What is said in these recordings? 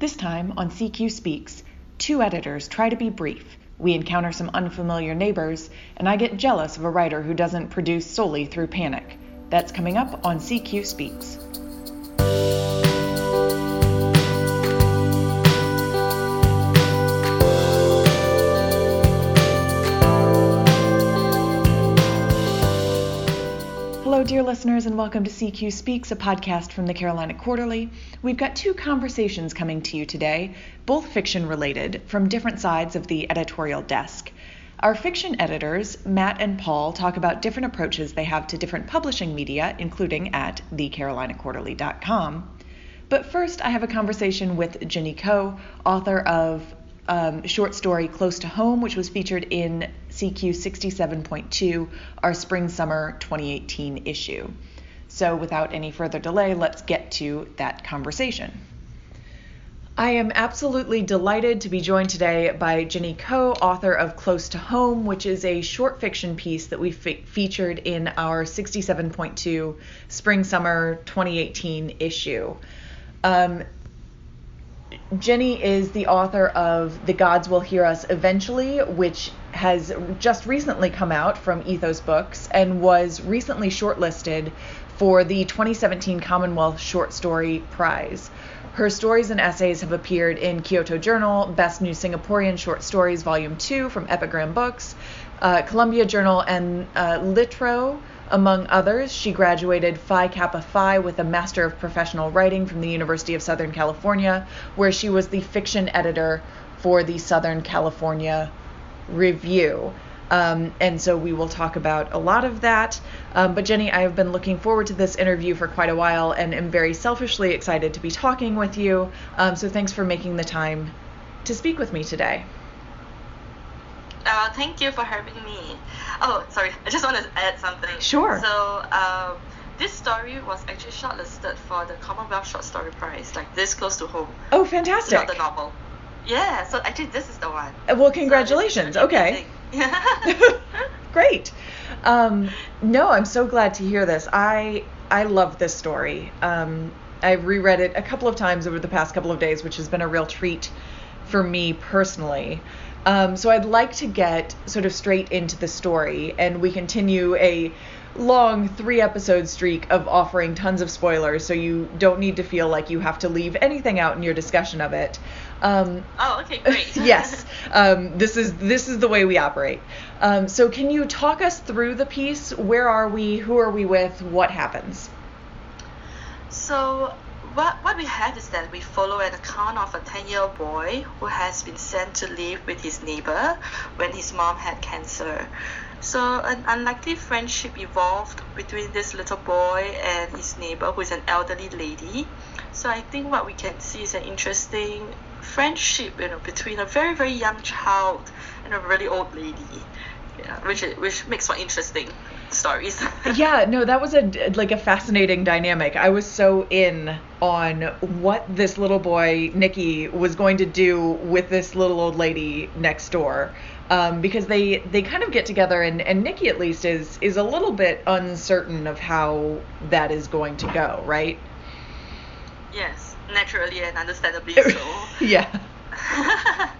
This time on CQ Speaks, two editors try to be brief. We encounter some unfamiliar neighbors, and I get jealous of a writer who doesn't produce solely through panic. That's coming up on CQ Speaks. Dear listeners, and welcome to CQ Speaks, a podcast from the Carolina Quarterly. We've got two conversations coming to you today, both fiction related, from different sides of the editorial desk. Our fiction editors, Matt and Paul, talk about different approaches they have to different publishing media, including at thecarolinaquarterly.com. But first, I have a conversation with Jinny Koh, author of um, short story Close to Home, which was featured in CQ 67.2, our spring summer 2018 issue. So, without any further delay, let's get to that conversation. I am absolutely delighted to be joined today by Jinny Koh, author of Close to Home, which is a short fiction piece that we fe- featured in our 67.2 spring summer 2018 issue. Um, Jinny is the author of The Gods Will Hear Us Eventually, which has just recently come out from Ethos Books and was recently shortlisted for the 2017 Commonwealth Short Story Prize. Her stories and essays have appeared in Kyoto Journal, Best New Singaporean Short Stories Volume 2 from Epigram Books, uh, Columbia Journal, and uh, Litro among others, she graduated Phi Kappa Phi with a Master of Professional Writing from the University of Southern California, where she was the fiction editor for the Southern California Review. Um, and so we will talk about a lot of that. Um, but Jinny, I have been looking forward to this interview for quite a while and am very selfishly excited to be talking with you. Um, so thanks for making the time to speak with me today. Uh, thank you for having me. Oh, sorry, I just want to add something. Sure. So, um, this story was actually shortlisted for the Commonwealth Short Story Prize, like this close to home. Oh, fantastic. Not the novel. Yeah, so actually this is the one. Uh, well, congratulations. So okay. Great. Um, no, I'm so glad to hear this. I I love this story. Um, I've reread it a couple of times over the past couple of days, which has been a real treat for me personally. Um, so I'd like to get sort of straight into the story, and we continue a long three episode streak of offering tons of spoilers, so you don't need to feel like you have to leave anything out in your discussion of it. Um, oh, okay, great. yes, um, this is this is the way we operate. Um, so can you talk us through the piece? Where are we? Who are we with? What happens? So what, what we have is that we follow an account of a 10 year old boy who has been sent to live with his neighbor when his mom had cancer. So, an unlikely friendship evolved between this little boy and his neighbor, who is an elderly lady. So, I think what we can see is an interesting friendship you know, between a very, very young child and a really old lady, yeah, which, which makes for interesting stories. yeah, no, that was a like a fascinating dynamic. I was so in on what this little boy Nikki was going to do with this little old lady next door. Um, because they they kind of get together and, and Nikki at least is is a little bit uncertain of how that is going to go, right? Yes, naturally and understandably so. yeah.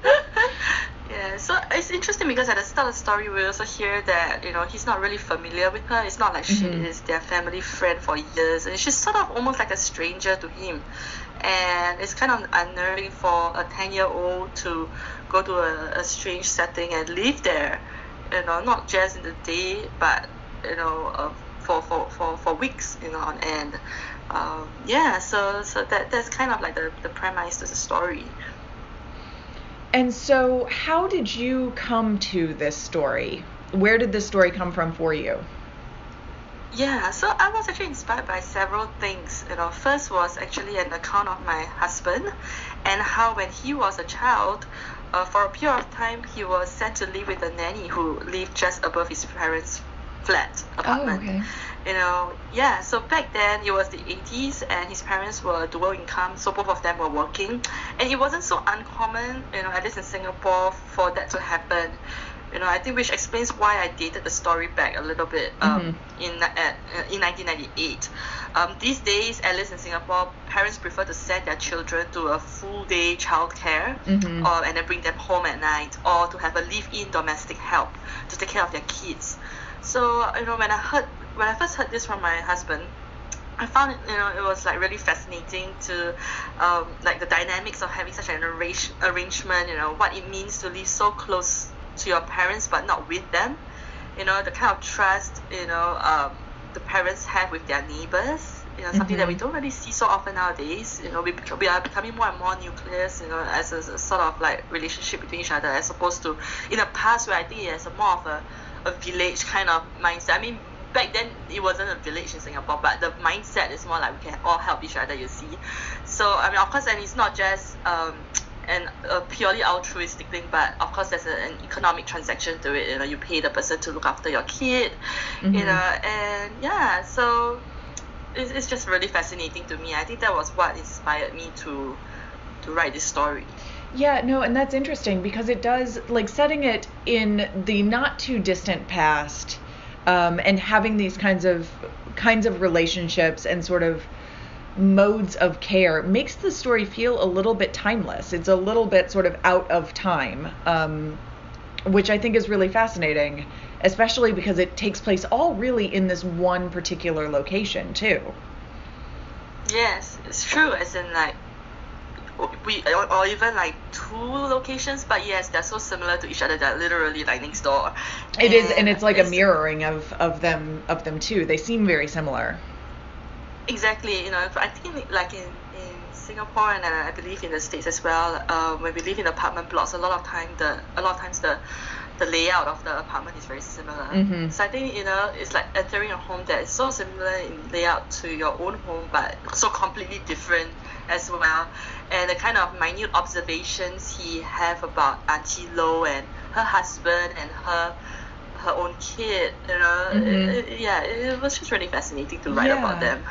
Yeah, so it's interesting because at the start of the story, we also hear that you know he's not really familiar with her. It's not like mm-hmm. she is their family friend for years, and she's sort of almost like a stranger to him. And it's kind of unnerving for a ten-year-old to go to a, a strange setting and live there. You know, not just in the day, but you know, uh, for, for, for, for weeks, you know, on end. Um, yeah, so so that that's kind of like the, the premise to the story. And so, how did you come to this story? Where did this story come from for you? Yeah, so I was actually inspired by several things. You know, first was actually an account of my husband and how when he was a child, uh, for a period of time, he was sent to live with a nanny who lived just above his parents' flat apartment. Oh, okay you know, yeah, so back then it was the 80s and his parents were dual income, so both of them were working. And it wasn't so uncommon, you know, at least in Singapore, for that to happen. You know, I think which explains why I dated the story back a little bit um, mm-hmm. in at, in 1998. Um, these days, at least in Singapore, parents prefer to send their children to a full day childcare, Mhm. or and then bring them home at night, or to have a live-in domestic help to take care of their kids. So you know, when I heard when I first heard this from my husband, I found it, you know, it was like really fascinating to, um, like the dynamics of having such an arrange- arrangement. You know, what it means to live so close to your parents but not with them. You know, the kind of trust you know um, the parents have with their neighbors. You know, something that we Mhm. don't really see so often nowadays. You know, we, we are becoming more and more nucleus. You know, as a, a sort of like relationship between each other, as opposed to in the past where I think it has a more of a, a village kind of mindset. I mean, back then it wasn't a village in Singapore, but the mindset is more like we can all help each other. You see, so I mean, of course, and it's not just um, an a purely altruistic thing, but of course, there's a, an economic transaction to it. You know, you pay the person to look after your kid, you Mhm. know, and yeah, so it's, it's just really fascinating to me. I think that was what inspired me to to write this story. Yeah, no, and that's interesting because it does like setting it in the not too distant past, um, and having these kinds of kinds of relationships and sort of modes of care makes the story feel a little bit timeless. It's a little bit sort of out of time, um, which I think is really fascinating, especially because it takes place all really in this one particular location too. Yes, it's true. As in like we or, or even like two locations, but yes, they're so similar to each other. They're literally like next door. It is, and it's like a mirroring of of them of them too. They seem very similar. Exactly. You know, I think like in in Singapore and uh, I believe in the states as well. Uh, when we live in apartment blocks, a lot of time the a lot of times the the layout of the apartment is very similar. Mhm. So I think you know it's like entering a home that is so similar in layout to your own home, but so completely different as well. And the kind of minute observations he have about Auntie Lo and her husband and her her own kid, you know, Mhm. it- it- yeah, it was just really fascinating to write about them.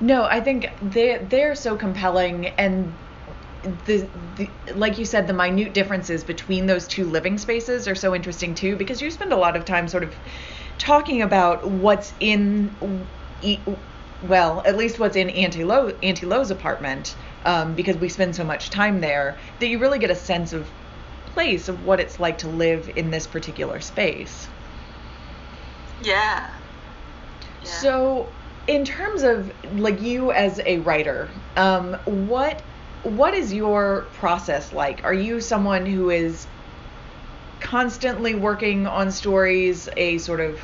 No, I think they they're so compelling and the, the like you said the minute differences between those two living spaces are so interesting too because you spend a lot of time sort of talking about what's in well at least what's in Auntie Lo Auntie Lo's apartment um, because we spend so much time there that you really get a sense of place of what it's like to live in this particular space. Yeah. Yeah. So, in terms of like you as a writer, um, what what is your process like? Are you someone who is constantly working on stories, a sort of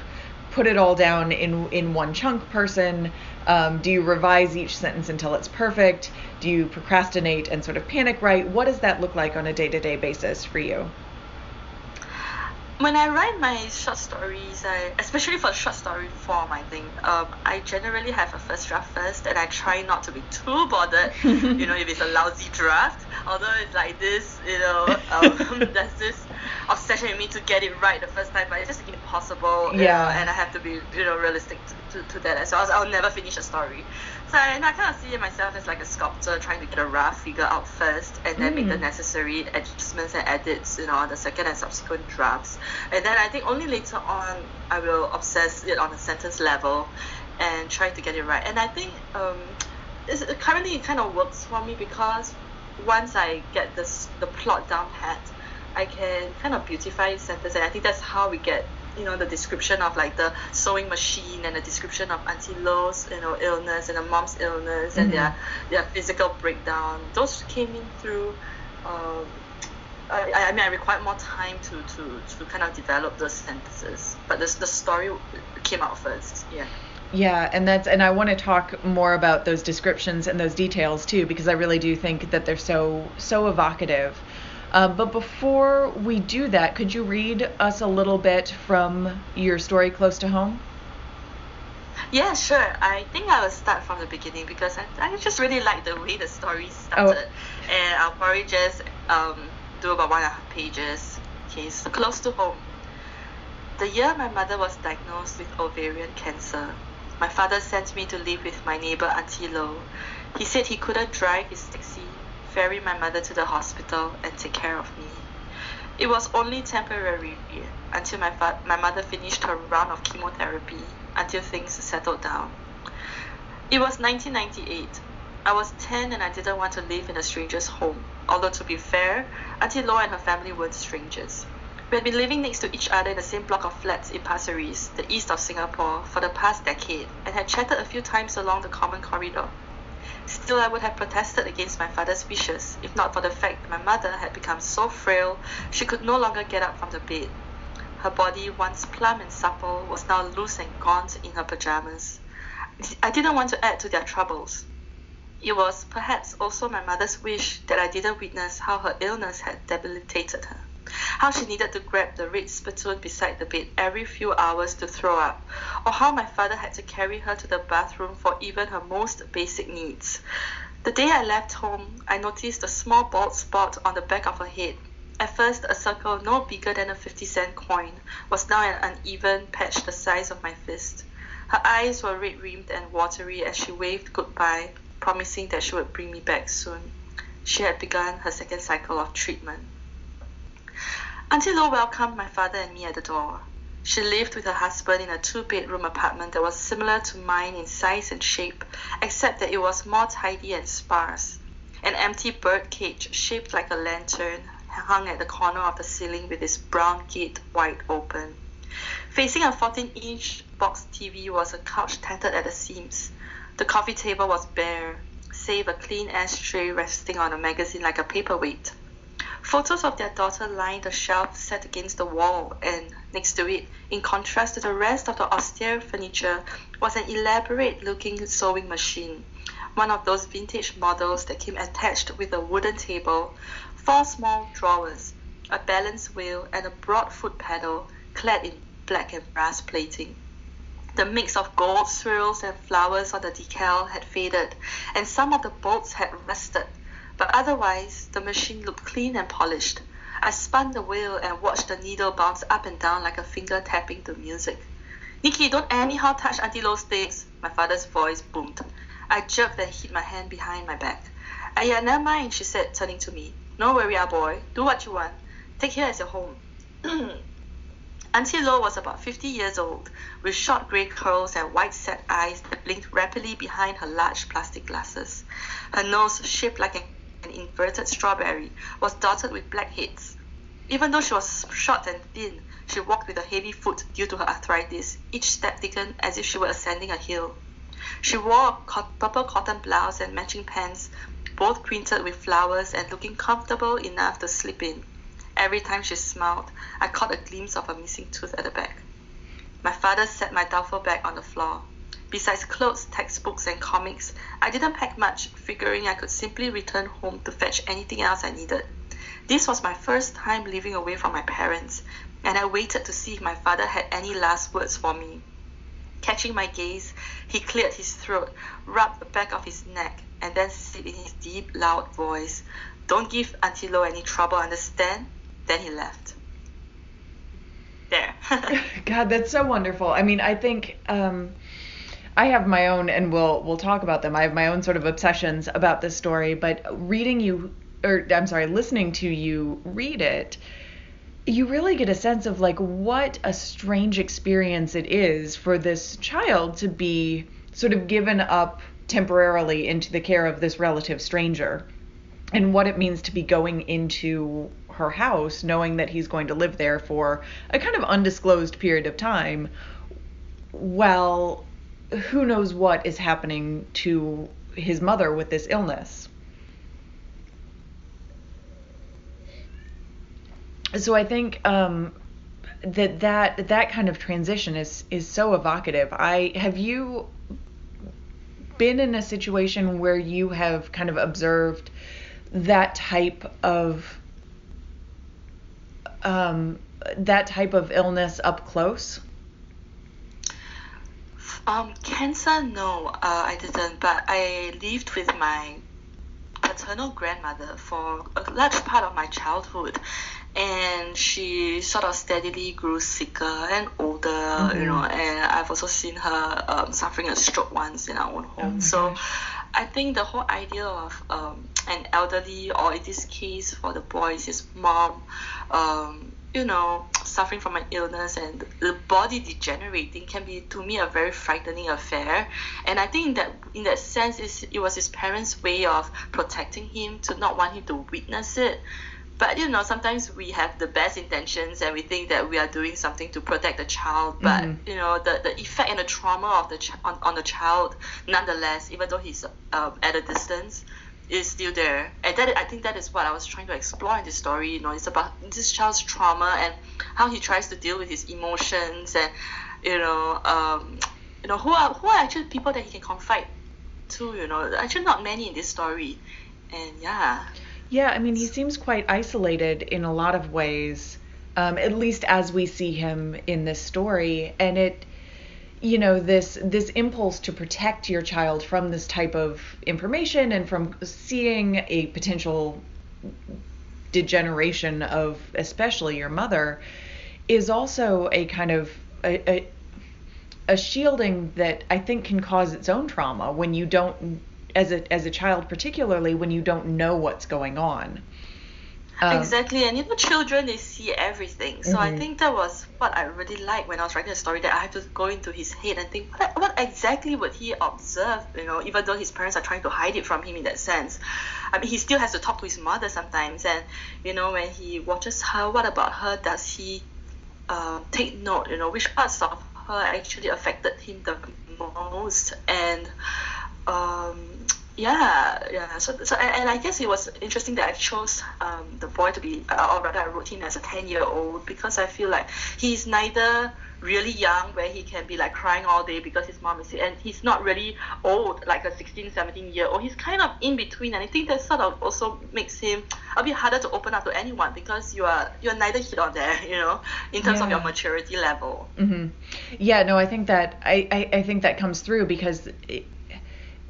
put it all down in in one chunk person? Um, do you revise each sentence until it's perfect? Do you procrastinate and sort of panic write? What does that look like on a day to day basis for you? When I write my short stories, I, especially for short story form, I think um, I generally have a first draft first, and I try not to be too bothered. you know, if it's a lousy draft, although it's like this, you know, um, there's this obsession with me to get it right the first time, but it's just impossible. you Yeah. know, and I have to be, you know, realistic to, to, to that as well. So I'll never finish a story. So I, and I kind of see myself as like a sculptor trying to get a rough figure out first, and then make the Mm. necessary adjustments and edits, you know, on the second and subsequent drafts. And then I think only later on I will obsess it on a sentence level and try to get it right. And I think um, it's, currently it kind of works for me because once I get this the plot down pat, I can kind of beautify sentence, and I think that's how we get you know the description of like the sewing machine and the description of Auntie Lo's you know illness and the mom's illness and their their physical breakdown. Those came in through. Um, I, I mean, I required more time to, to, to kind of develop those sentences, but the, the story came out first. Yeah. Yeah, and that's and I want to talk more about those descriptions and those details too because I really do think that they're so so evocative. Uh, but before we do that, could you read us a little bit from your story close to home? Yeah, sure. I think I will start from the beginning because I, I just really like the way the story Oh. started. And I'll probably just um, do about one and a half pages. Okay, so close to home. The year my mother was diagnosed with ovarian cancer, my father sent me to live with my neighbor Auntie Lo. He said he couldn't drive his ferry my mother to the hospital, and take care of me. It was only temporary until my, fa- my mother finished her round of chemotherapy, until things settled down. It was 1998. I was 10 and I didn't want to live in a stranger's home. Although, to be fair, Auntie Lo and her family weren't strangers. We had been living next to each other in the same block of flats in Pasir Ris, the east of Singapore, for the past decade, and had chatted a few times along the common corridor. Still, I would have protested against my father's wishes, if not for the fact that my mother had become so frail she could no longer get up from the bed. Her body, once plump and supple, was now loose and gaunt in her pajamas. I didn't want to add to their troubles. It was perhaps also my mother's wish that I didn't witness how her illness had debilitated her, how she needed to grab the red spittoon beside the bed every few hours to throw up, or how my father had to carry her to the bathroom for even her most basic needs. The day I left home, I noticed a small bald spot on the back of her head. At first, a circle no bigger than a 50 cent coin was now an uneven patch the size of my fist. Her eyes were red rimmed and watery as she waved goodbye promising that she would bring me back soon. She had begun her second cycle of treatment. Auntie Lo welcomed my father and me at the door. She lived with her husband in a two bedroom apartment that was similar to mine in size and shape, except that it was more tidy and sparse. An empty bird cage shaped like a lantern hung at the corner of the ceiling with its brown gate wide open. Facing a 14 inch box TV was a couch tattered at the seams. The coffee table was bare, save a clean ashtray resting on a magazine like a paperweight. Photos of their daughter lined the shelf set against the wall, and next to it, in contrast to the rest of the austere furniture, was an elaborate looking sewing machine, one of those vintage models that came attached with a wooden table, four small drawers, a balance wheel, and a broad foot pedal clad in black and brass plating. The mix of gold swirls and flowers on the decal had faded, and some of the bolts had rusted, but otherwise the machine looked clean and polished. I spun the wheel and watched the needle bounce up and down like a finger tapping to music. Nikki, don't anyhow touch Auntie Lo's things, my father's voice boomed. I jerked and hid my hand behind my back. Aya, never mind, she said, turning to me. No worry, our boy. Do what you want. Take here as your home. Auntie Lo was about 50 years old, with short grey curls and white set eyes that blinked rapidly behind her large plastic glasses. Her nose, shaped like an inverted strawberry, was dotted with blackheads. Even though she was short and thin, she walked with a heavy foot due to her arthritis, each step taken as if she were ascending a hill. She wore a purple cotton blouse and matching pants, both printed with flowers and looking comfortable enough to sleep in. Every time she smiled, I caught a glimpse of a missing tooth at the back. My father set my duffel bag on the floor. Besides clothes, textbooks, and comics, I didn't pack much, figuring I could simply return home to fetch anything else I needed. This was my first time living away from my parents, and I waited to see if my father had any last words for me. Catching my gaze, he cleared his throat, rubbed the back of his neck, and then said in his deep, loud voice, Don't give Auntie Lo any trouble, understand? Then he left. There. God, that's so wonderful. I mean, I think um, I have my own, and we'll we'll talk about them. I have my own sort of obsessions about this story, but reading you, or I'm sorry, listening to you read it, you really get a sense of like what a strange experience it is for this child to be sort of given up temporarily into the care of this relative stranger and what it means to be going into her house knowing that he's going to live there for a kind of undisclosed period of time well who knows what is happening to his mother with this illness so i think um, that that that kind of transition is is so evocative i have you been in a situation where you have kind of observed that type of um, that type of illness up close? Um, cancer, no, uh, I didn't. But I lived with my paternal grandmother for a large part of my childhood, and she sort of steadily grew sicker and older, mm-hmm. you know. And I've also seen her um, suffering a stroke once in our own home. Oh so. Gosh I think the whole idea of um, an elderly, or in this case for the boys, his mom, um, you know, suffering from an illness and the body degenerating can be to me a very frightening affair. And I think that in that sense, it was his parents' way of protecting him to not want him to witness it. But you know, sometimes we have the best intentions and we think that we are doing something to protect the child. But mm-hmm. you know, the, the effect and the trauma of the ch- on, on the child, nonetheless, even though he's uh, at a distance, is still there. And that I think that is what I was trying to explore in this story. You know, it's about this child's trauma and how he tries to deal with his emotions and you know, um, you know, who are who are actually people that he can confide to. You know, actually not many in this story, and yeah. Yeah, I mean, he seems quite isolated in a lot of ways, um, at least as we see him in this story, and it you know this this impulse to protect your child from this type of information and from seeing a potential degeneration of especially your mother is also a kind of a, a, a shielding that I think can cause its own trauma when you don't as a as a child particularly when you don't know what's going on um, exactly, and you know, children they see everything. So mm-hmm. I think that was what I really liked when I was writing the story. That I had to go into his head and think, what, what exactly would he observe? You know, even though his parents are trying to hide it from him in that sense. I mean, he still has to talk to his mother sometimes, and you know, when he watches her, what about her? Does he uh, take note? You know, which parts of her actually affected him the most? And um, yeah, yeah. So, so and, and I guess it was interesting that I chose um, the boy to be, uh, or rather, I wrote him as a 10 year old because I feel like he's neither really young where he can be like crying all day because his mom is sick and he's not really old like a 16 17 year old he's kind of in between and i think that sort of also makes him a bit harder to open up to anyone because you are you're neither here or there you know in terms yeah. of your maturity level mm-hmm. yeah no i think that I, I i think that comes through because it,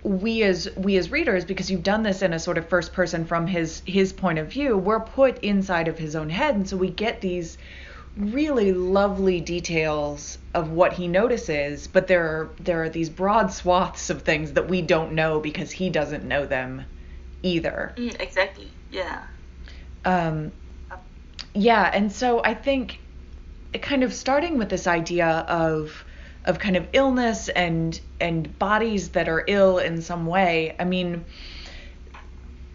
we as we as readers because you've done this in a sort of first person from his his point of view we're put inside of his own head. And so we get these really lovely details of what he notices but there are there are these broad swaths of things that we don't know because he doesn't know them either. Mm, exactly. Yeah. Um yeah. And so i think kind of starting with this idea of of kind of illness and and bodies that are ill in some way. I mean,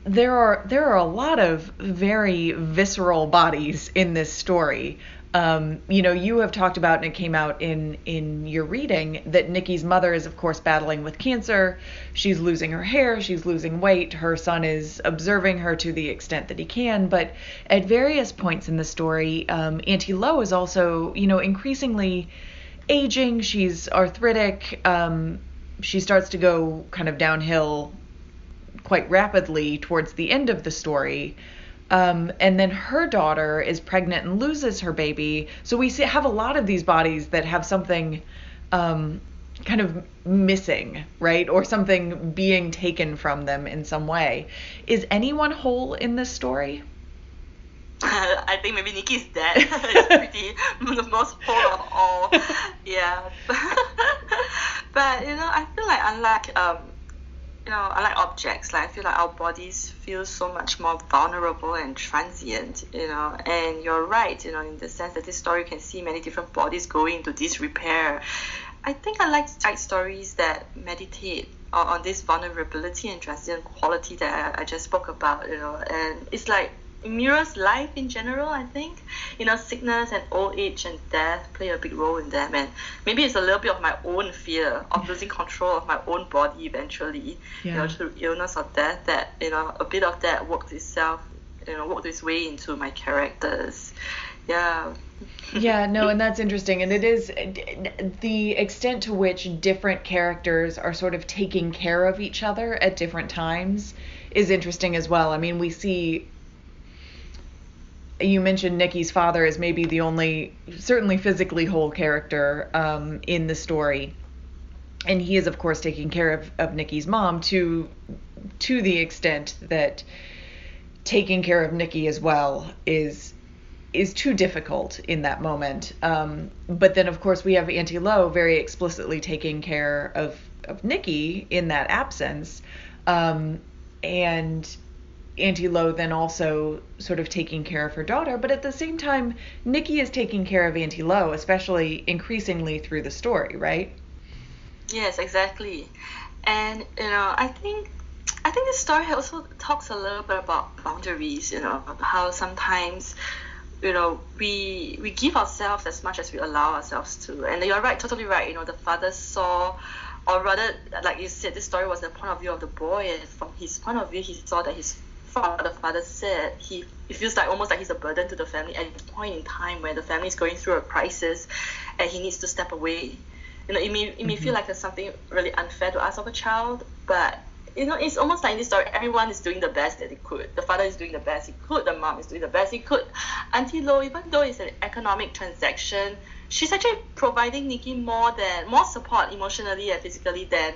there are there are a lot of very visceral bodies in this story. Um, you know, you have talked about, and it came out in in your reading that Nikki's mother is, of course, battling with cancer. She's losing her hair. She's losing weight. Her son is observing her to the extent that he can. But at various points in the story, um, Auntie Lo is also, you know, increasingly aging. She's arthritic. Um, she starts to go kind of downhill quite rapidly towards the end of the story. Um, and then her daughter is pregnant and loses her baby. So we have a lot of these bodies that have something um, kind of missing, right? Or something being taken from them in some way. Is anyone whole in this story? I think maybe Nikki's dad is pretty the most poor of all. Yeah. but you know, I feel like unlike um you know, unlike objects, like I feel like our bodies feel so much more vulnerable and transient, you know. And you're right, you know, in the sense that this story can see many different bodies going into disrepair. I think I like to write stories that meditate on, this vulnerability and transient quality that I just spoke about, you know. And it's like mirrors life in general, I think. You know, sickness and old age and death play a big role in them. And maybe it's a little bit of my own fear of losing control of my own body eventually, yeah. you know, through illness or death, that, you know, a bit of that worked itself, you know, worked its way into my characters. Yeah. yeah, no, and that's interesting. And it is the extent to which different characters are sort of taking care of each other at different times is interesting as well. I mean, we see you mentioned Nikki's father as maybe the only, certainly physically whole character um, in the story, and he is of course taking care of, of Nikki's mom to to the extent that taking care of Nikki as well is is too difficult in that moment. Um, but then of course we have Auntie Lo very explicitly taking care of of Nikki in that absence. Um, and Auntie Lo then also sort of taking care of her daughter, but at the same time, Nikki is taking care of Auntie Lo, especially increasingly through the story, right? Yes, exactly. And you know, I think I think the story also talks a little bit about boundaries. You know, how sometimes you know we we give ourselves as much as we allow ourselves to. And you're right, totally right. You know, the father saw or rather, like you said, this story was the point of view of the boy, and from his point of view, he saw that his father, father said he it feels like almost like he's a burden to the family at a point in time where the family is going through a crisis, and he needs to step away. You know, it may it may mm-hmm. feel like it's something really unfair to ask of a child, but you know, it's almost like in this story, everyone is doing the best that they could. The father is doing the best he could. The mom is doing the best he could. Auntie Lo, even though it's an economic transaction, she's actually providing Nikki more than more support emotionally and physically than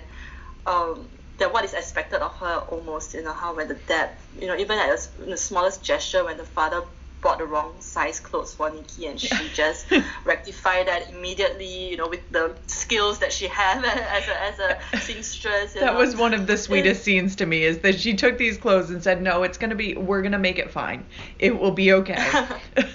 um, than what is expected of her almost you know how when the dad you know even at a, the smallest gesture when the father bought the wrong size clothes for Nikki and she just rectified that immediately, you know, with the skills that she had as a, as a seamstress. that know. was one of the sweetest scenes to me is that she took these clothes and said, no, it's going to be, we're going to make it fine. It will be okay.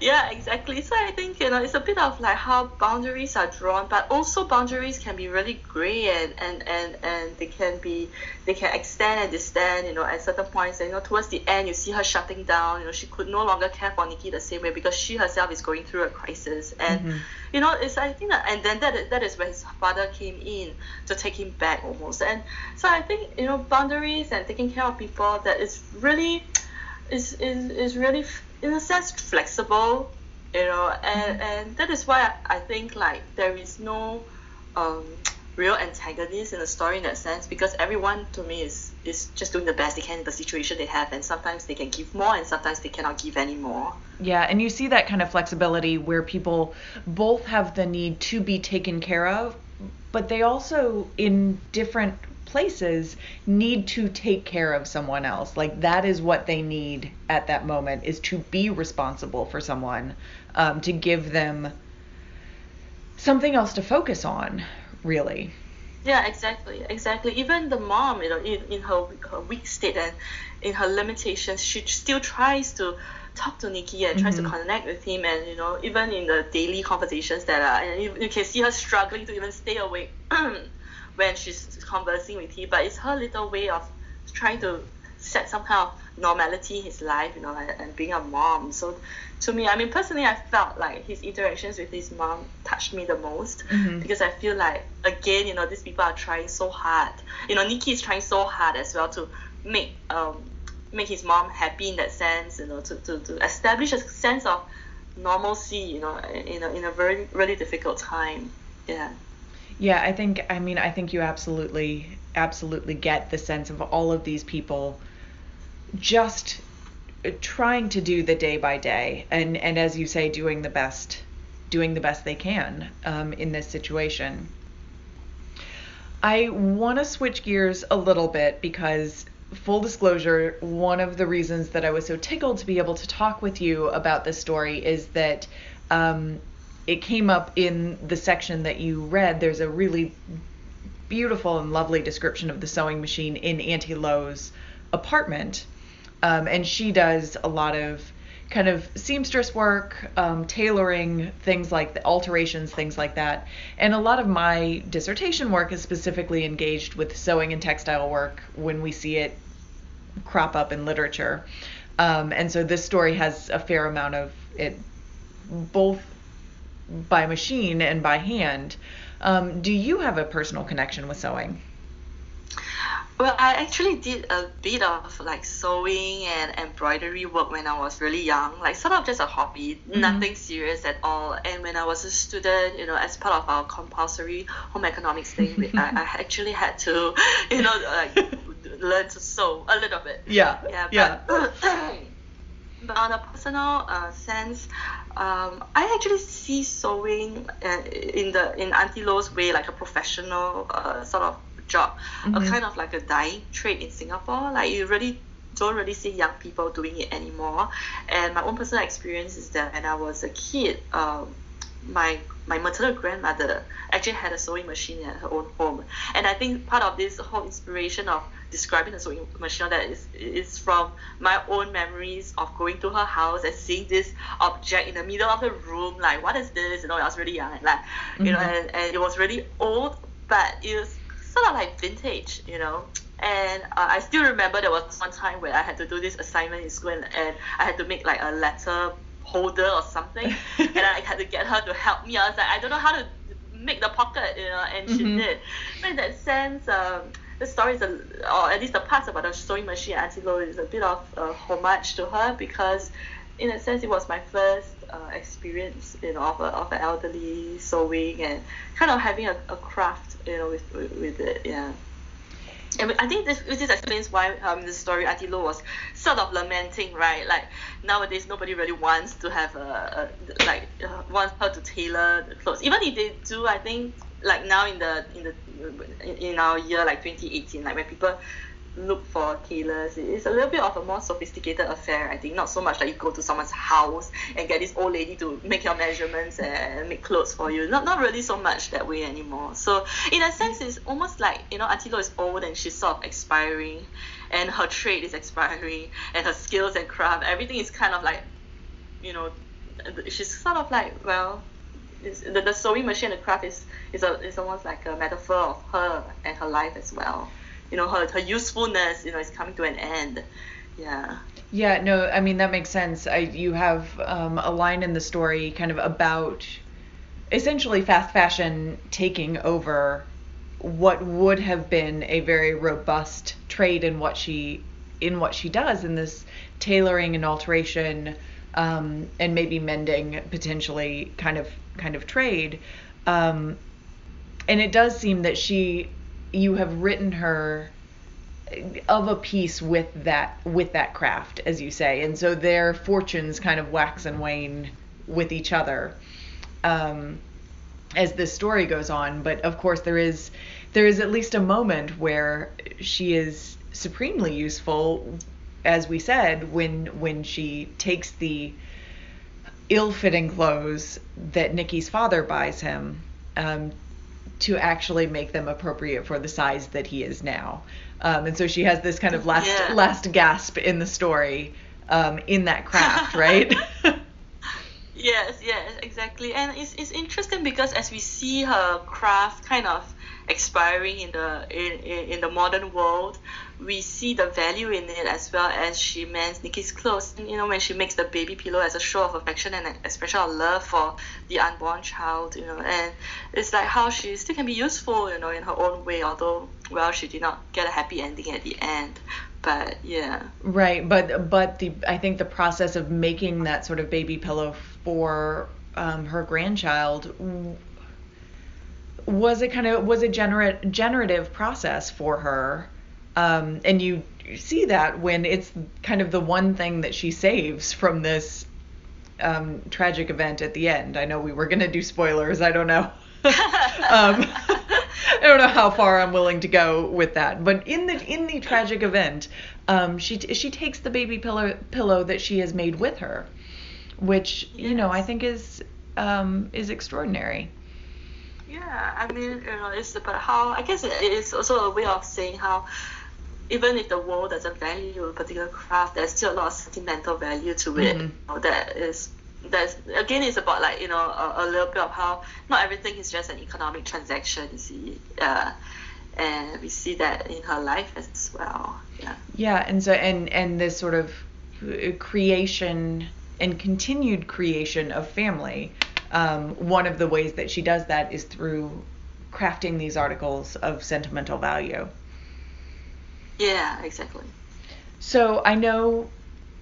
yeah exactly. So i think you know it's a bit of like how boundaries are drawn but also boundaries can be really gray and and and, and they can be they can extend and distend you know at certain points. And you know towards the end you see her shutting down. You know she could no longer care for nikki the same way because she herself is going through a crisis. And mm-hmm. you know it's i think that and then that that is when his father came in to take him back almost. And so i think you know boundaries and taking care of people that is really is is, is really in a sense flexible you know and and that is why I, think like there is no um, real antagonist in the story in that sense because everyone to me is is just doing the best they can in the situation they have and sometimes they can give more and sometimes they cannot give any more yeah and you see that kind of flexibility where people both have the need to be taken care of but they also in different places need to take care of someone else. Like that is what they need at that moment is to be responsible for someone, um, to give them something else to focus on, really. Yeah, exactly, exactly. Even the mom, you know, in, in her, her weak state and in her limitations, she still tries to talk to Nikki and tries mm-hmm. to connect with him and you know even in the daily conversations that are and you, you can see her struggling to even stay awake when she's conversing with him, but it's her little way of trying to set some kind of normality in his life, you know, and, and being a mom. So to me, I mean, personally, I felt like his interactions with his mom touched me the most mm-hmm. because I feel like, again, you know, these people are trying so hard. You know, Nikki is trying so hard as well to make um make his mom happy in that sense, you know, to, to, to establish a sense of normalcy, you know, in a, in a very, really difficult time. Yeah. Yeah, I think I mean I think you absolutely absolutely get the sense of all of these people just trying to do the day by day and and as you say doing the best doing the best they can um, in this situation. I want to switch gears a little bit because full disclosure, one of the reasons that I was so tickled to be able to talk with you about this story is that um, it came up in the section that you read. There's a really beautiful and lovely description of the sewing machine in Auntie Lo's apartment. Um, and she does a lot of kind of seamstress work, um, tailoring, things like the alterations, things like that. And a lot of my dissertation work is specifically engaged with sewing and textile work when we see it crop up in literature. Um, and so this story has a fair amount of it, both by machine and by hand. Um, do you have a personal connection with sewing? Well, I actually did a bit of like sewing and embroidery work when I was really young, like sort of just a hobby, mm-hmm. nothing serious at all. And when I was a student, you know, as part of our compulsory home economics thing, I, I actually had to, you know, like learn to sew a little bit. Yeah. Yeah. But, yeah. but on a personal uh, sense, um, I actually see sewing uh, in the in Auntie Lo's way like a professional uh, sort of job, mm-hmm. a kind of like a dying trade in Singapore. Like you really don't really see young people doing it anymore. And my own personal experience is that when I was a kid, um, my my maternal grandmother actually had a sewing machine at her own home, and I think part of this whole inspiration of describing the sewing machine that is is from my own memories of going to her house and seeing this object in the middle of the room, like what is this? You know, I was really young, like you mm-hmm. know, and, and it was really old, but it was sort of like vintage, you know. And uh, I still remember there was one time where I had to do this assignment in school and, and I had to make like a letter holder or something, and I had to get her to help me. I was like, I don't know how to make the pocket, you know, and she mm-hmm. did. But in that sense, um, the story is, a, or at least the parts about the sewing machine Auntie Lo is a bit of a homage to her because, in a sense, it was my first uh, experience, you know, of, a, of an elderly sewing and kind of having a, a craft, you know, with, with, it, yeah. And I think this this explains why um the story Auntie Lo was sort of lamenting, right? Like nowadays nobody really wants to have a, a like uh, wants her to tailor the clothes. Even if they do, I think like now in the in the in our year like 2018, like when people look for tailors. It's a little bit of a more sophisticated affair, I think. Not so much like you go to someone's house and get this old lady to make your measurements and make clothes for you. Not not really so much that way anymore. So in a sense, it's almost like you know Auntie Lo is old and she's sort of expiring, and her trade is expiring, and her skills and craft, everything is kind of like, you know, she's sort of like well. The, the sewing machine, the craft is is, a, is almost like a metaphor of her and her life as well you know her her usefulness you know is coming to an end. Yeah. Yeah no i mean that makes sense. I, you have um, a line in the story kind of about essentially fast fashion taking over what would have been a very robust trade in what she in what she does in this tailoring and alteration um, and maybe mending potentially kind of kind of trade. Um, and it does seem that she you have written her of a piece with that with that craft as you say. And so their fortunes kind of wax and wane with each other um, as this story goes on. But of course there is there is at least a moment where she is supremely useful as we said when when she takes the ill-fitting clothes that Nikki's father buys him um, to actually make them appropriate for the size that he is now. Um, and so she has this kind of last yeah. last gasp in the story um, in that craft, right? yes, yes, exactly. And it's, it's interesting because as we see her craft kind of expiring in the in, in the modern world, we see the value in it as well as she mends Nikki's clothes. You know, when she makes the baby pillow as a show of affection and expression of love for the unborn child, you know, and it's like how she still can be useful, you know, in her own way, although well, she did not get a happy ending at the end. But yeah. Right, but but the I think the process of making that sort of baby pillow for um, her grandchild was it kind of was a gener- generative process for her um, and you see that when it's kind of the one thing that she saves from this um, tragic event at the end. I know we were going to do spoilers. I don't know. um, I don't know how far I'm willing to go with that. But in the in the tragic event, um, she she takes the baby pillow pillow that she has made with her, which yes. you know I think is um, is extraordinary. Yeah, I mean, you know, it's about how I guess it is also a way of saying how even if the world doesn't value a particular craft, there's still a lot of sentimental value to it. Mm-hmm. You know, that is that's again it's about like you know a, a, little bit of how not everything is just an economic transaction. You see, uh, and we see that in her life as well. Yeah. Yeah, and so and and this sort of creation and continued creation of family. Um, one of the ways that she does that is through crafting these articles of sentimental value. Yeah, exactly. So I know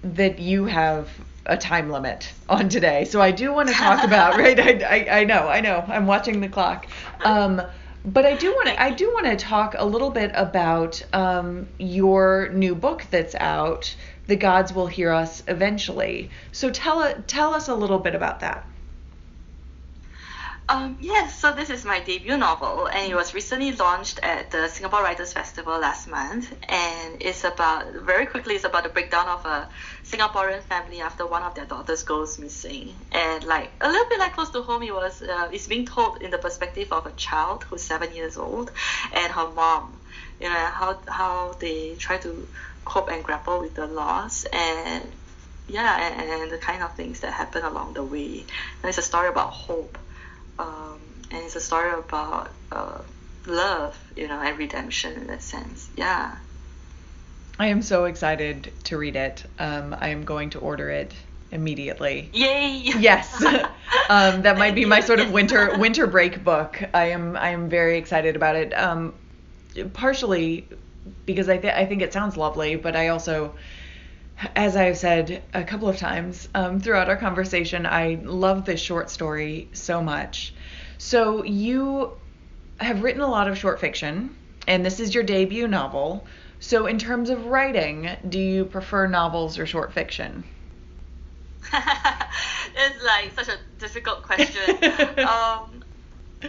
that you have a time limit on today, so I do want to talk about right. I, I, I know, I know. I'm watching the clock. Um, but I do want to I do want to talk a little bit about um, your new book that's out. The gods will hear us eventually. So tell tell us a little bit about that. Um, yes, so this is my debut novel, and it was recently launched at the Singapore Writers Festival last month. And it's about, very quickly, it's about the breakdown of a Singaporean family after one of their daughters goes missing. And like a little bit like close to home, it was, uh, it's being told in the perspective of a child who's seven years old and her mom. You know how how they try to cope and grapple with the loss and yeah, and, and the kind of things that happen along the way. And it's a story about hope um, and it's a story about uh, love, you know, and redemption in that sense. Yeah. I am so excited to read it. Um, I am going to order it immediately. Yay! Yes, um, that might be my sort of winter winter break book. I am I am very excited about it. Um, partially because I th- I think it sounds lovely, but I also as I've said a couple of times um, throughout our conversation, I love this short story so much. So, you have written a lot of short fiction, and this is your debut novel. So, in terms of writing, do you prefer novels or short fiction? it's like such a difficult question. um,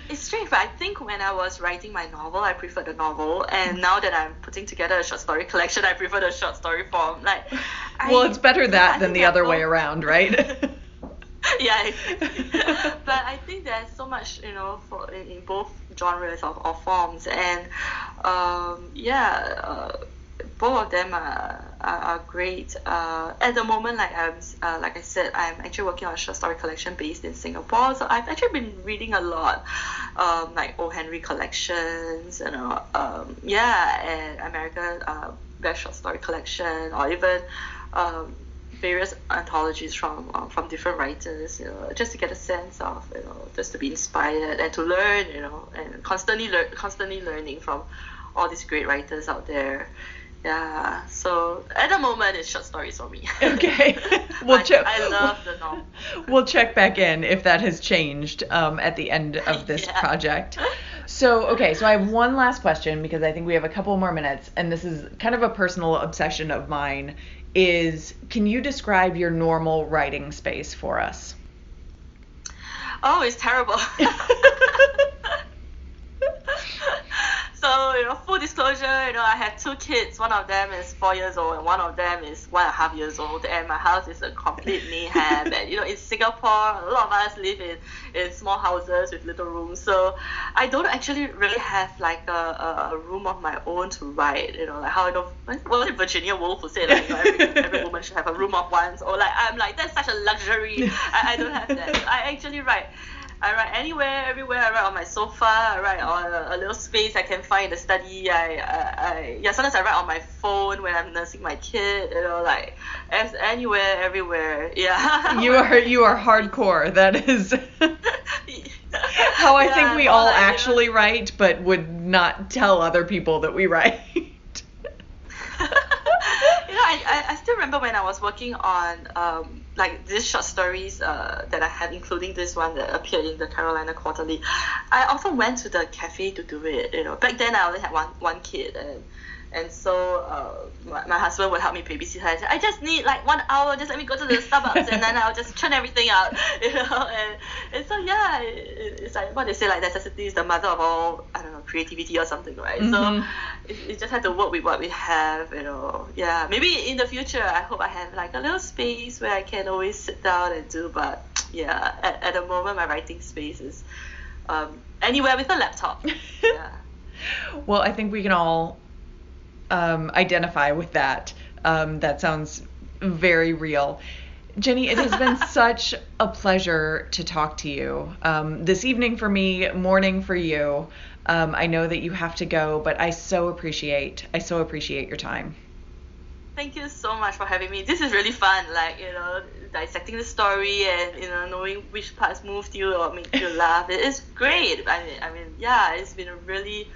it's strange, but I think when I was writing my novel, I preferred the novel, and now that I'm putting together a short story collection, I prefer the short story form. Like, well, I, it's better that than the other way around, right? yeah, but I think there's so much, you know, for in, in both genres of, of forms, and um, yeah. Uh, both of them are, are, are great. Uh, at the moment, like I'm, uh, like I said, I'm actually working on a short story collection based in Singapore. So I've actually been reading a lot, um, like O. Henry collections, you know, um, yeah, and American uh, best short story collection, or even um, various anthologies from uh, from different writers, you know, just to get a sense of, you know, just to be inspired and to learn, you know, and constantly learn, constantly learning from all these great writers out there yeah so at the moment it's short stories for me. Okay. We'll check. I, love the novel. We'll check back in if that has changed um, at the end of this yeah. project. So okay so i have one last question because i think we have a couple more minutes and this is kind of a personal obsession of mine is can you describe your normal writing space for us? Oh it's terrible so you know, full disclosure, you know, I have two kids. One of them is four years old, and one of them is one and a half years old. And my house is a complete mayhem. and you know, in Singapore, a lot of us live in in small houses with little rooms. So I don't actually really have like a, a room of my own to write. You know, like how I know, did Virginia Woolf who said like you know, every, every woman should have a room of one's, or like I'm like that's such a luxury. I, I don't have that. I actually write I write anywhere, everywhere. I write on my sofa. I write on a, a little space I can find in the study. I, I, I, yeah. Sometimes I write on my phone when I'm nursing my kid. You know, like as anywhere, everywhere. Yeah. You are you are hardcore. That is how I yeah, think we all actually write, but would not tell other people that we write. you know, I, I still remember when I was working on um, like these short stories uh, that I have, including this one that appeared in the Carolina Quarterly. I often went to the cafe to do it. You know, back then I only had one one kid, and and so uh, my, my husband would help me babysit her. I said, I just need like one hour, just let me go to the Starbucks and then I'll just churn everything out, you know. And, and so yeah, it, it's like what they say, like necessity is the mother of all, I don't know, creativity or something, right? Mm-hmm. So it, it just had to work with what we have, you know. Yeah, maybe in the future, I hope I have like a little space where I can always sit down and do. But yeah, at, at the moment, my writing space is um, anywhere with a laptop. Yeah. well, I think we can all um, identify with that. Um, that sounds very real. Jinny, it has been such a pleasure to talk to you. Um, this evening for me, morning for you. Um, I know that you have to go, but I so appreciate, I so appreciate your time. Thank you so much for having me. This is really fun, like you know, dissecting the story and you know knowing which parts moved you or made you laugh. It is great. I mean, I mean, yeah, it's been a really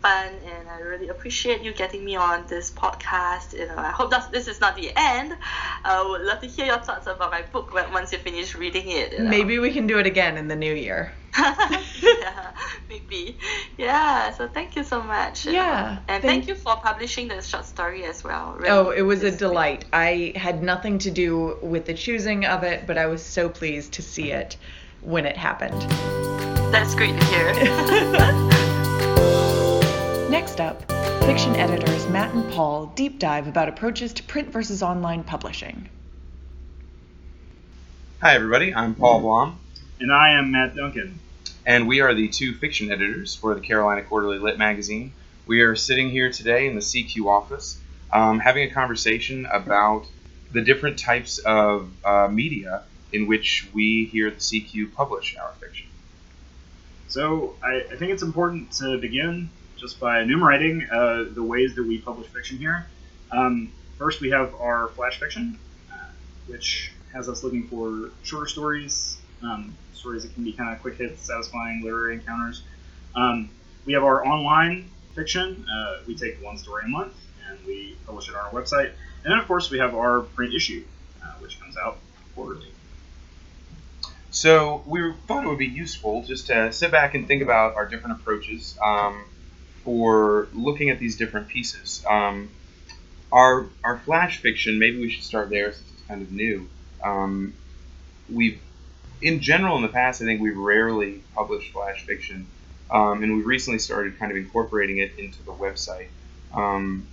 fun and I really appreciate you getting me on this podcast. You know, I hope that this is not the end. I would love to hear your thoughts about my book once you finish reading it. You know. Maybe we can do it again in the new year. yeah, maybe. Yeah, so thank you so much. Yeah. And thank, thank, you for publishing the short story as well. Really, oh, it was a delight. Week. I had nothing to do with the choosing of it, but I was so pleased to see it when it happened. That's great to hear. Next up, fiction editors Matt and Paul deep dive about approaches to print versus online publishing. Hi, everybody. I'm Paul Blom, And I am Matt Duncan. and we are the two fiction editors for the Carolina Quarterly Lit magazine. We are sitting here today in the CQ office um, having a conversation about the different types of uh, media in which we here at the CQ publish our fiction. So I, I think it's important to begin just by enumerating uh, the ways that we publish fiction here. Um, first, we have our flash fiction, uh, which has us looking for shorter stories, um, stories that can be kind of quick hits, satisfying literary encounters. Um, we have our online fiction. Uh, we take one story a month and we publish it on our website. And then, of course, we have our print issue, uh, which comes out quarterly. So we thought it would be useful just to sit back and think about our different approaches um, for looking at these different pieces. Um, our our flash fiction, maybe we should start there since it's kind of new. Um, we've, in general, in the past, I think we've rarely published flash fiction, um, and we've recently started kind of incorporating it into the website. Um,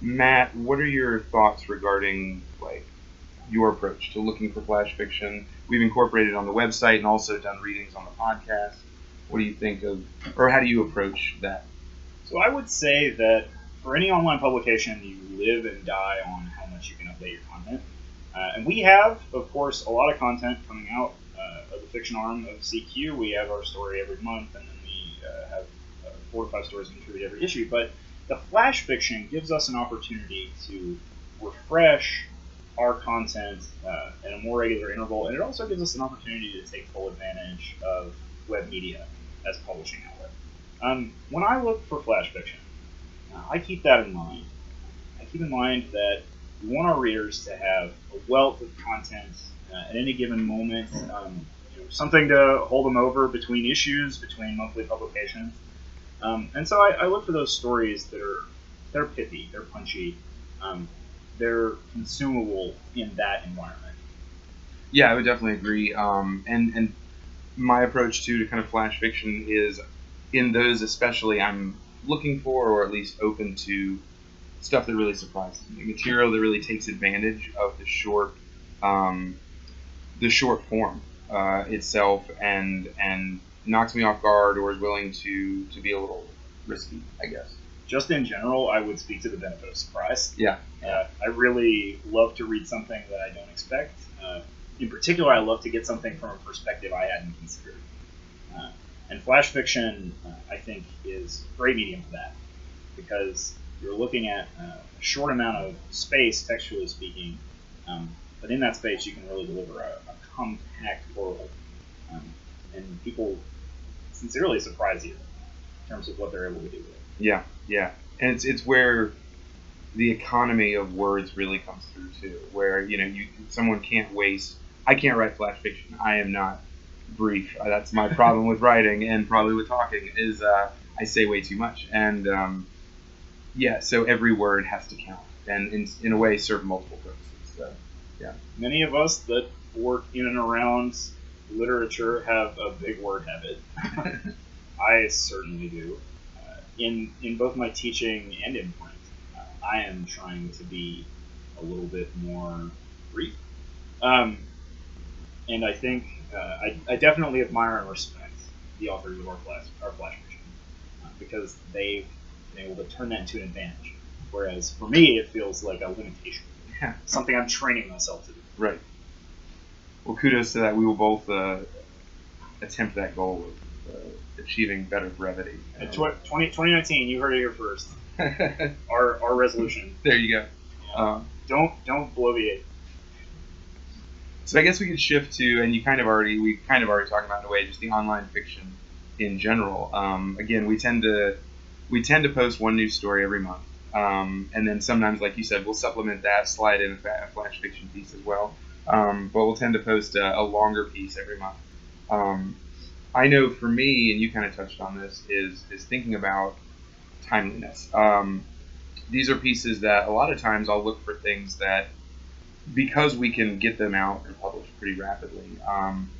Matt, what are your thoughts regarding like your approach to looking for flash fiction? We've incorporated it on the website and also done readings on the podcast. What do you think of, or how do you approach that? So I would say that for any online publication, you live and die on how much you can update your content. Uh, and we have, of course, a lot of content coming out uh, of the fiction arm of CQ. We have our story every month, and then we uh, have uh, four or five stories we contribute every issue. But the flash fiction gives us an opportunity to refresh our content uh, in a more regular interval, and it also gives us an opportunity to take full advantage of web media as a publishing outlet. Um, when I look for flash fiction, I keep that in mind. I keep in mind that we want our readers to have a wealth of content uh, at any given moment, um, you know, something to hold them over between issues, between monthly publications. Um, and so I, I look for those stories that are they're pithy, they're punchy, um, they're consumable in that environment. Yeah, I would definitely agree. Um, and and my approach too to kind of flash fiction is in those especially I'm looking for or at least open to stuff that really surprises me, material that really takes advantage of the short um, the short form uh, itself and and knocks me off guard or is willing to to be a little risky, I guess. Just in general, I would speak to the benefit of surprise. Yeah. Uh, I really love to read something that I don't expect. Uh, in particular, I love to get something from a perspective I hadn't considered. And flash fiction, uh, I think, is a great medium for that because you're looking at uh, a short amount of space, textually speaking, um, but in that space, you can really deliver a, a compact world. Um, and people sincerely surprise you in terms of what they're able to do with it. Yeah, yeah, and it's it's where the economy of words really comes through too. Where you know you someone can't waste. I can't write flash fiction. I am not brief. Uh, that's my problem with writing and probably with talking is uh, I say way too much. And um, yeah, so every word has to count and in, in a way serve multiple purposes. So yeah, Many of us that work in and around literature have a big word habit. I certainly do. Uh, in in both my teaching and in print, uh, I am trying to be a little bit more brief. Um, and I think uh, I, I definitely admire and respect the authors of our flash our flash fiction uh, because they've been able to turn that into an advantage. Whereas for me, it feels like a limitation, something I'm training myself to do. right. Well, kudos to that. We will both uh, attempt that goal of uh, achieving better brevity. Uh, tw- 20, 2019, you heard it here first. Our, our resolution. there you go. Um, Don't don't bloviate. So I guess we could shift to, and you kind of already, we kind of already talked about in a way, just the online fiction in general. Um, again, we tend to, we tend to post one news story every month, um, and then sometimes, like you said, we'll supplement that, slide in a, flash fiction piece as well. Um, but we'll tend to post a, a longer piece every month. Um, I know for me, and you kind of touched on this, is is thinking about timeliness. Um, these are pieces that a lot of times I'll look for things that because we can get them out and published pretty rapidly, um,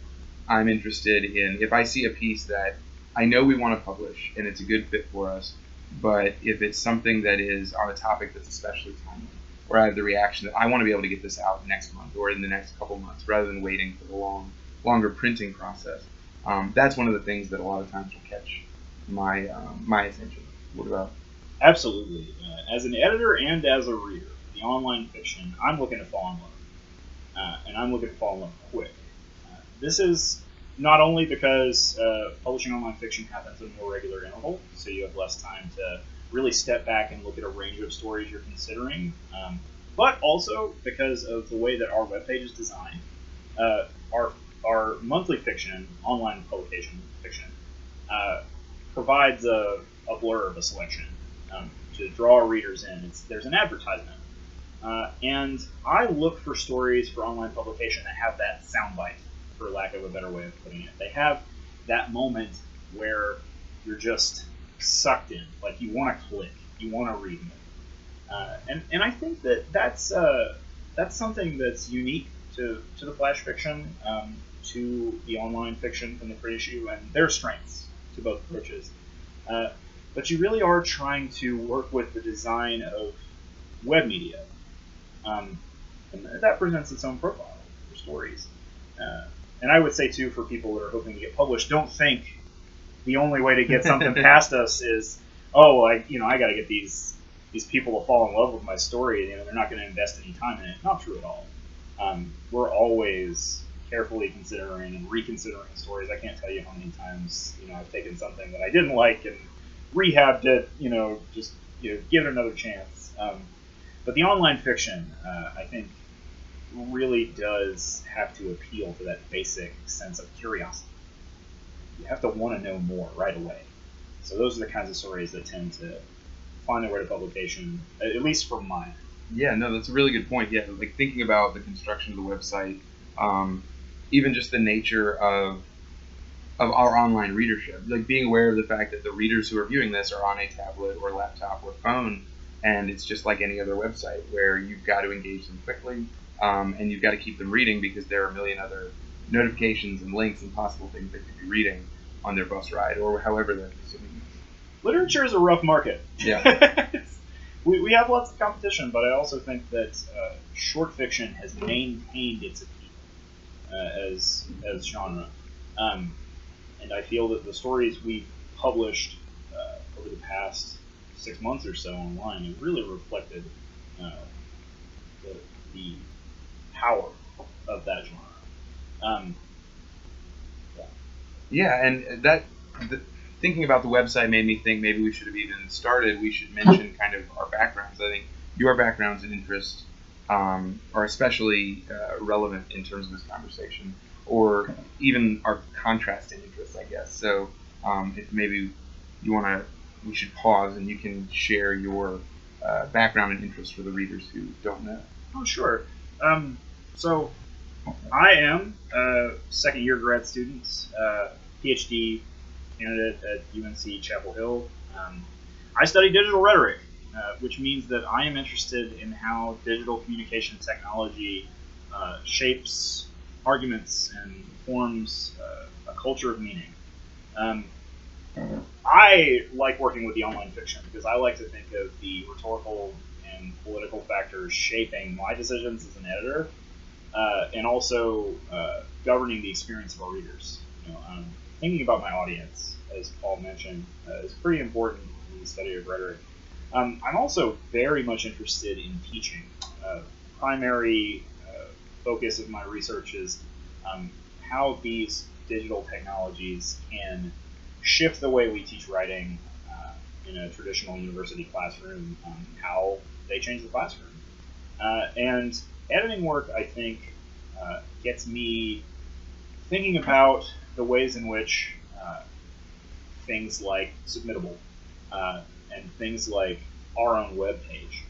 I'm interested in if I see a piece that I know we want to publish and it's a good fit for us, but if it's something that is on a topic that's especially timely, or I have the reaction that I want to be able to get this out next month or in the next couple months rather than waiting for the long, longer printing process, um, that's one of the things that a lot of times will catch my um, my attention. What about? Absolutely. Uh, as an editor and as a reader, online fiction, I'm looking to fall in love, uh, and I'm looking to fall in love quick. Uh, this is not only because uh, publishing online fiction happens at a more regular interval, so you have less time to really step back and look at a range of stories you're considering, um, but also because of the way that our webpage is designed. Uh, our our monthly fiction, online publication fiction, uh, provides a, a blurb, a selection um, to draw readers in. It's, there's an advertisement. Uh, and I look for stories for online publication that have that soundbite, for lack of a better way of putting it. They have that moment where you're just sucked in, like you want to click, you want to read more. Uh, and, and I think that that's, uh, that's something that's unique to, to the flash fiction, um, to the online fiction from the print issue, and their strengths to both approaches. Uh, but you really are trying to work with the design of web media. Um, and that presents its own profile for stories. Uh, and I would say, too, for people that are hoping to get published, don't think the only way to get something past us is, oh, I, you know, I got to get these these people to fall in love with my story. You know, they're not going to invest any time in it. Not true at all. Um, we're always carefully considering and reconsidering stories. I can't tell you how many times you know I've taken something that I didn't like and rehabbed it. You know, just you know, give it another chance. Um, but the online fiction, uh, I think, really does have to appeal to that basic sense of curiosity. You have to want to know more right away. So those are the kinds of stories that tend to find their way to publication, at least for mine. Yeah, no, that's a really good point. Yeah, like thinking about the construction of the website, um, even just the nature of of our online readership, like being aware of the fact that the readers who are viewing this are on a tablet or laptop or phone, and it's just like any other website where you've got to engage them quickly, um, and you've got to keep them reading because there are a million other notifications and links and possible things they could be reading on their bus ride or however they're consuming this. Literature is a rough market. Yeah. we, we have lots of competition, but I also think that uh, short fiction has maintained its appeal uh, as as genre. Um, and I feel that the stories we've published uh, over the past six months or so online it really reflected uh, the, the power of that genre. Um, yeah. yeah, and that the, thinking about the website made me think maybe we should have even started. We should mention kind of our backgrounds. I think your backgrounds and interests um, are especially uh, relevant in terms of this conversation, or even our contrasting interests, I guess. So um, if maybe you want to, we should pause and you can share your uh, background and interests for the readers who don't know. Oh, sure. Um, so I am a second year grad student, uh, PhD candidate at UNC Chapel Hill. Um, I study digital rhetoric. Uh, which means that I am interested in how digital communication technology uh, shapes arguments and forms uh, a culture of meaning. Um, I like working with the online fiction because I like to think of the rhetorical and political factors shaping my decisions as an editor, uh, and also uh, governing the experience of our readers. You know, um, thinking about my audience, as Paul mentioned, is pretty important in the study of rhetoric. Um, I'm also very much interested in teaching. Uh, primary uh, focus of my research is um, how these digital technologies can shift the way we teach writing uh, in a traditional university classroom, um, how they change the classroom. Uh, and editing work, I think, uh, gets me thinking about the ways in which uh, things like Submittable and things like our own web page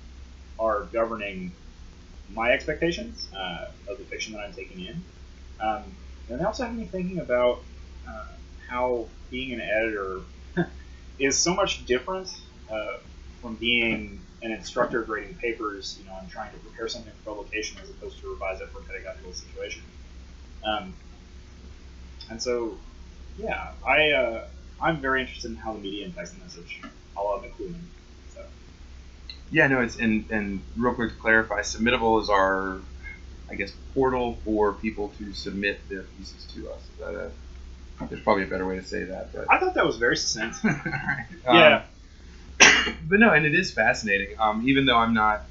are governing my expectations uh, of the fiction that I'm taking in. Um, and they also have me thinking about uh, how being an editor is so much different uh, from being an instructor grading papers, you know, and trying to prepare something for publication as opposed to revise it for a pedagogical situation. Um, and so, yeah, I uh, I'm very interested in how the media impacts the message. a la McLuhan. So Yeah, no, it's and and real quick to clarify, Submittable is our, I guess, portal for people to submit their pieces to us. Is that a, there's probably a better way to say that, but I thought that was very succinct. Alright. yeah. Um, but no, and it is fascinating. Um, even though I'm not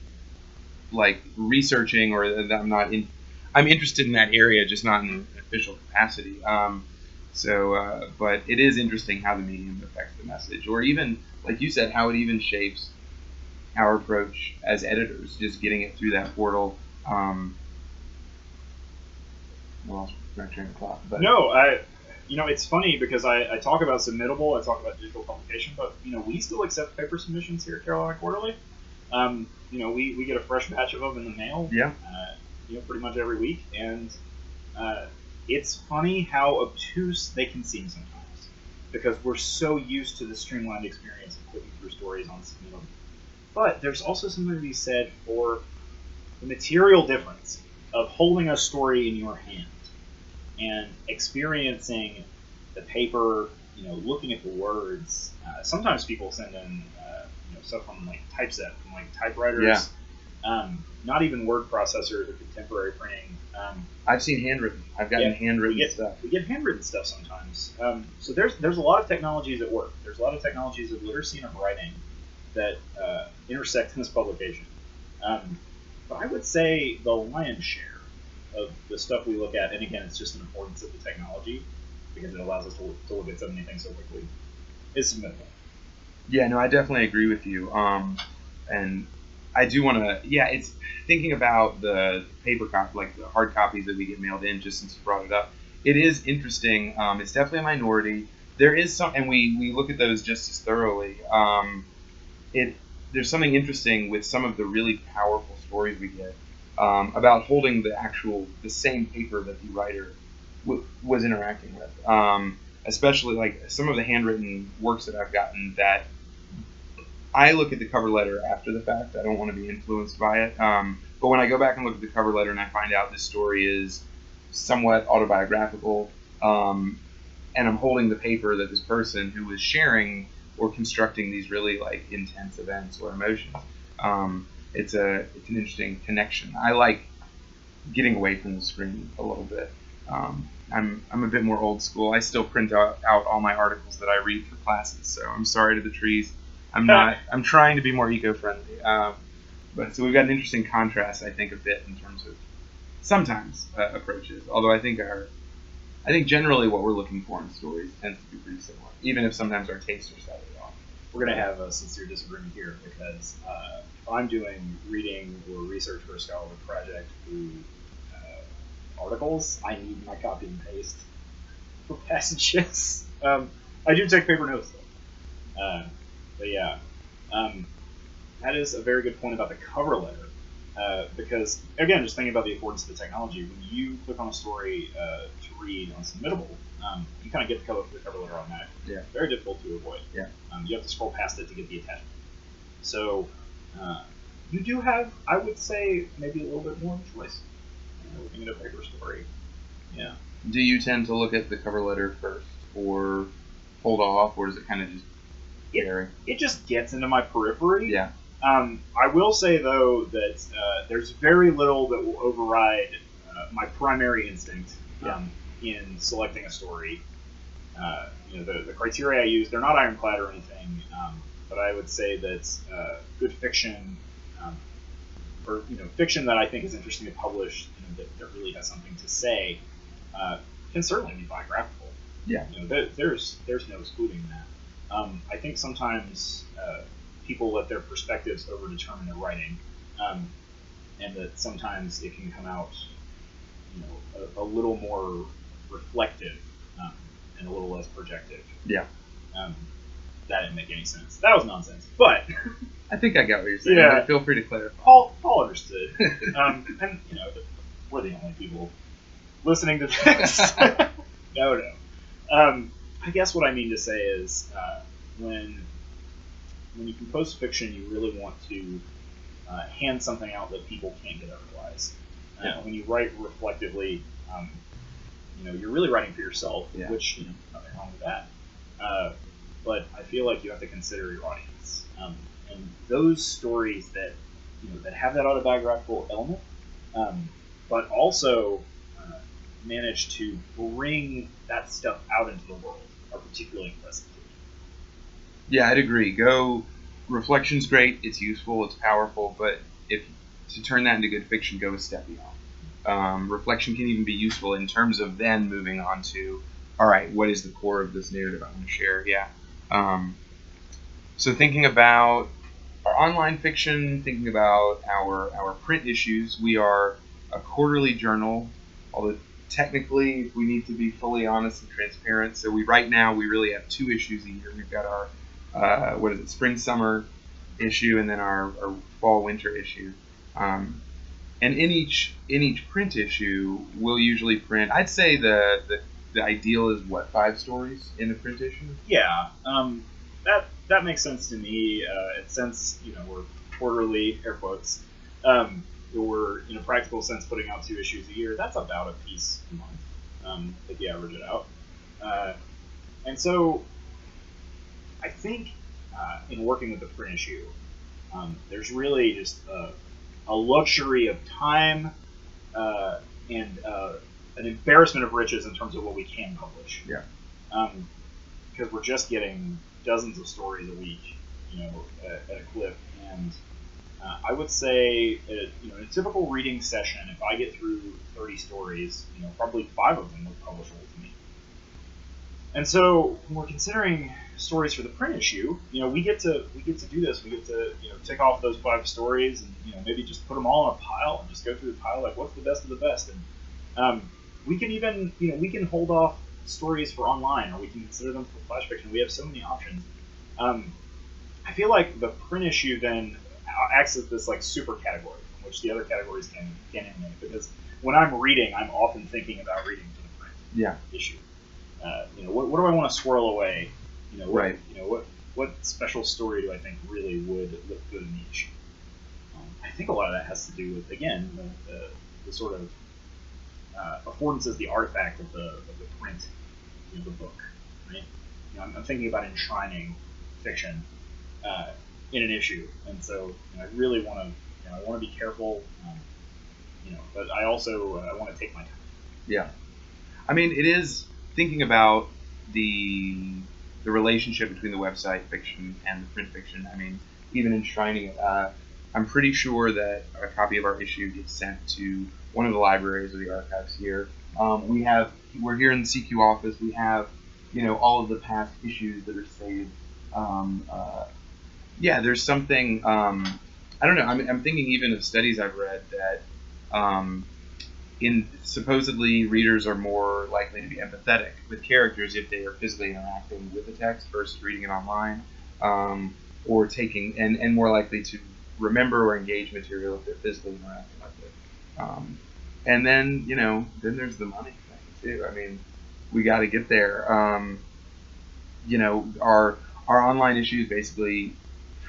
like researching or I'm not in, I'm interested in that area, just not in an official capacity. Um, so, uh, but it is interesting how the medium affects the message, or even like you said, how it even shapes our approach as editors, just getting it through that portal. Um, well, my train of thought, but No, I. You know, it's funny because I, I talk about submittable, I talk about digital publication, but you know, we still accept paper submissions here at Carolina Quarterly. Um, you know, we, we get a fresh batch of them in the mail. Yeah. Uh, you know, pretty much every week, and uh, it's funny how obtuse they can seem sometimes because we're so used to the streamlined experience of clicking through stories on submittable. But there's also something to be said for the material difference of holding a story in your hand and experiencing the paper, you know, looking at the words. Uh, sometimes people send in, uh, you know, stuff on like typeset from like typewriters. Yeah. Um, not even word processors or contemporary printing. Um, I've seen handwritten. I've gotten Yeah, handwritten we get, stuff. We get handwritten stuff sometimes. Um, so there's there's a lot of technologies at work. There's a lot of technologies of literacy and of writing that uh, intersect in this publication. Um, but I would say the lion's share of the stuff we look at, and again, it's just an importance of the technology because it allows us to look, to look at so many things so quickly, is submittable. Yeah, no, I definitely agree with you. Um, and I do want to, yeah, it's thinking about the paper copy, like the hard copies that we get mailed in, just since you brought it up. It is interesting. Um, it's definitely a minority. There is some, and we, we look at those just as thoroughly. Um, it there's something interesting with some of the really powerful stories we get um, about holding the actual the same paper that the writer w- was interacting with. Um, especially like some of the handwritten works that I've gotten that I look at the cover letter after the fact. I don't want to be influenced by it. Um, but when I go back and look at the cover letter and I find out this story is somewhat autobiographical, um, and I'm holding the paper that this person who was sharing or constructing these really like intense events or emotions, um, it's a it's an interesting connection. I like getting away from the screen a little bit. Um, I'm, I'm a bit more old school. I still print out, out all my articles that I read for classes, so I'm sorry to the trees. I'm not. I'm trying to be more eco-friendly. Um, but so we've got an interesting contrast, I think, a bit in terms of sometimes uh, approaches. Although I think our, I think generally what we're looking for in stories tends to be pretty similar, even if sometimes our tastes are slightly. We're going to have a sincere disagreement here because uh, if I'm doing reading or research for a scholarly project through uh, articles, I need my copy and paste for passages. Um, I do take paper notes though. Uh, but yeah, um, that is a very good point about the cover letter. Uh, because again, just thinking about the importance of the technology, when you click on a story uh, to read on Submittable, um, you kind of get the cover, the cover letter automatically. Yeah. Very difficult to avoid. Yeah. Um, you have to scroll past it to get the attachment. So uh, you do have, I would say, maybe a little bit more choice. You know, looking at a paper story. Yeah. Do you tend to look at the cover letter first, or hold off, or does it kind of just It- vary? It just gets into my periphery. Yeah. Um, I will say though that uh, there's very little that will override uh, my primary instinct um, in selecting a story. Uh, you know, the, the criteria I use, they're not ironclad or anything, um, but I would say that uh, good fiction, um, or you know, fiction that I think is interesting to publish, you know, that, that really has something to say, uh, can certainly be biographical. Yeah. You know, there, there's there's no excluding that. Um, I think sometimes uh, people let their perspectives overdetermine their writing, um, and that sometimes it can come out, you know, a, a little more reflective um, and a little less projective. Yeah. Um, that didn't make any sense. That was nonsense. But I think I got what you're saying. Yeah. Feel free to clarify. Paul Paul understood. um, and you know, we're the only people listening to this. no, no. Um, I guess what I mean to say is uh, when when you compose fiction, you really want to uh, hand something out that people can't get otherwise. Uh, Yeah. When you write reflectively, um, you know, you're really writing for yourself, Yeah. which you know, nothing wrong with that. Uh, but I feel like you have to consider your audience, um, and those stories that you know that have that autobiographical element, um, but also uh, manage to bring that stuff out into the world are particularly impressive. Yeah, I'd agree. Go reflection's great. It's useful. It's powerful. But if to turn that into good fiction, go a step beyond. Um, reflection can even be useful in terms of then moving on to, all right, what is the core of this narrative I want to share? Yeah. Um, so thinking about our online fiction, thinking about our our print issues, we are a quarterly journal. Although technically, we need to be fully honest and transparent, so we right now we really have two issues a year. We've got our uh, what is it, spring summer issue, and then our, our fall winter issue. Um, and in each in each print issue, we'll usually print. I'd say the the, the ideal is what five stories in a print issue. Yeah, um, that that makes sense to me. Uh, since you know we're quarterly air quotes, um, we're in a practical sense putting out two issues a year. That's about a piece a month um, if you average it out. Uh, and so, I think uh, in working with the print issue, um, there's really just a, a luxury of time uh, and uh, an embarrassment of riches in terms of what we can publish. Yeah. Um, because we're just getting dozens of stories a week, you know, at, at a clip. And uh, I would say, at, you know, in a typical reading session, if I get through 30 stories, you know, probably five of them look publishable to me. And so when we're considering stories for the print issue, you know, we get to we get to do this. We get to you know tick off those five stories and you know maybe just put them all in a pile and just go through the pile like what's the best of the best. And um, we can even you know we can hold off stories for online or we can consider them for flash fiction. We have so many options. Um, I feel like the print issue then acts as this like super category from which the other categories can can emanate because when I'm reading, I'm often thinking about reading to the print Yeah. issue. Uh, you know, what, what do I want to swirl away? You know, what, Right. You know, what what special story do I think really would look good in each? issue? Um, I think a lot of that has to do with again the, the, the sort of uh, affordances, the artifact of the of the print, you know, the book, right? You know, I'm, I'm thinking about enshrining fiction uh, in an issue, and so you know, I really want to, you know, I want to be careful, um, you know, but I also uh, I want to take my time. Yeah. I mean, it is thinking about the the relationship between the website fiction and the print fiction. I mean, even enshrining it, uh, I'm pretty sure that a copy of our issue gets sent to one of the libraries or the archives here. Um, we have we're here in the CQ office. We have you know all of the past issues that are saved. Um, uh, yeah, there's something. Um, I don't know. I'm, I'm thinking even of studies I've read that um, in supposedly readers are more likely to be empathetic with characters if they are physically interacting with the text versus reading it online, um, or taking and, and more likely to remember or engage material if they're physically interacting with it. Um, and then you know then there's the money thing too. I mean, we got to get there. Um, you know, our our online issue is basically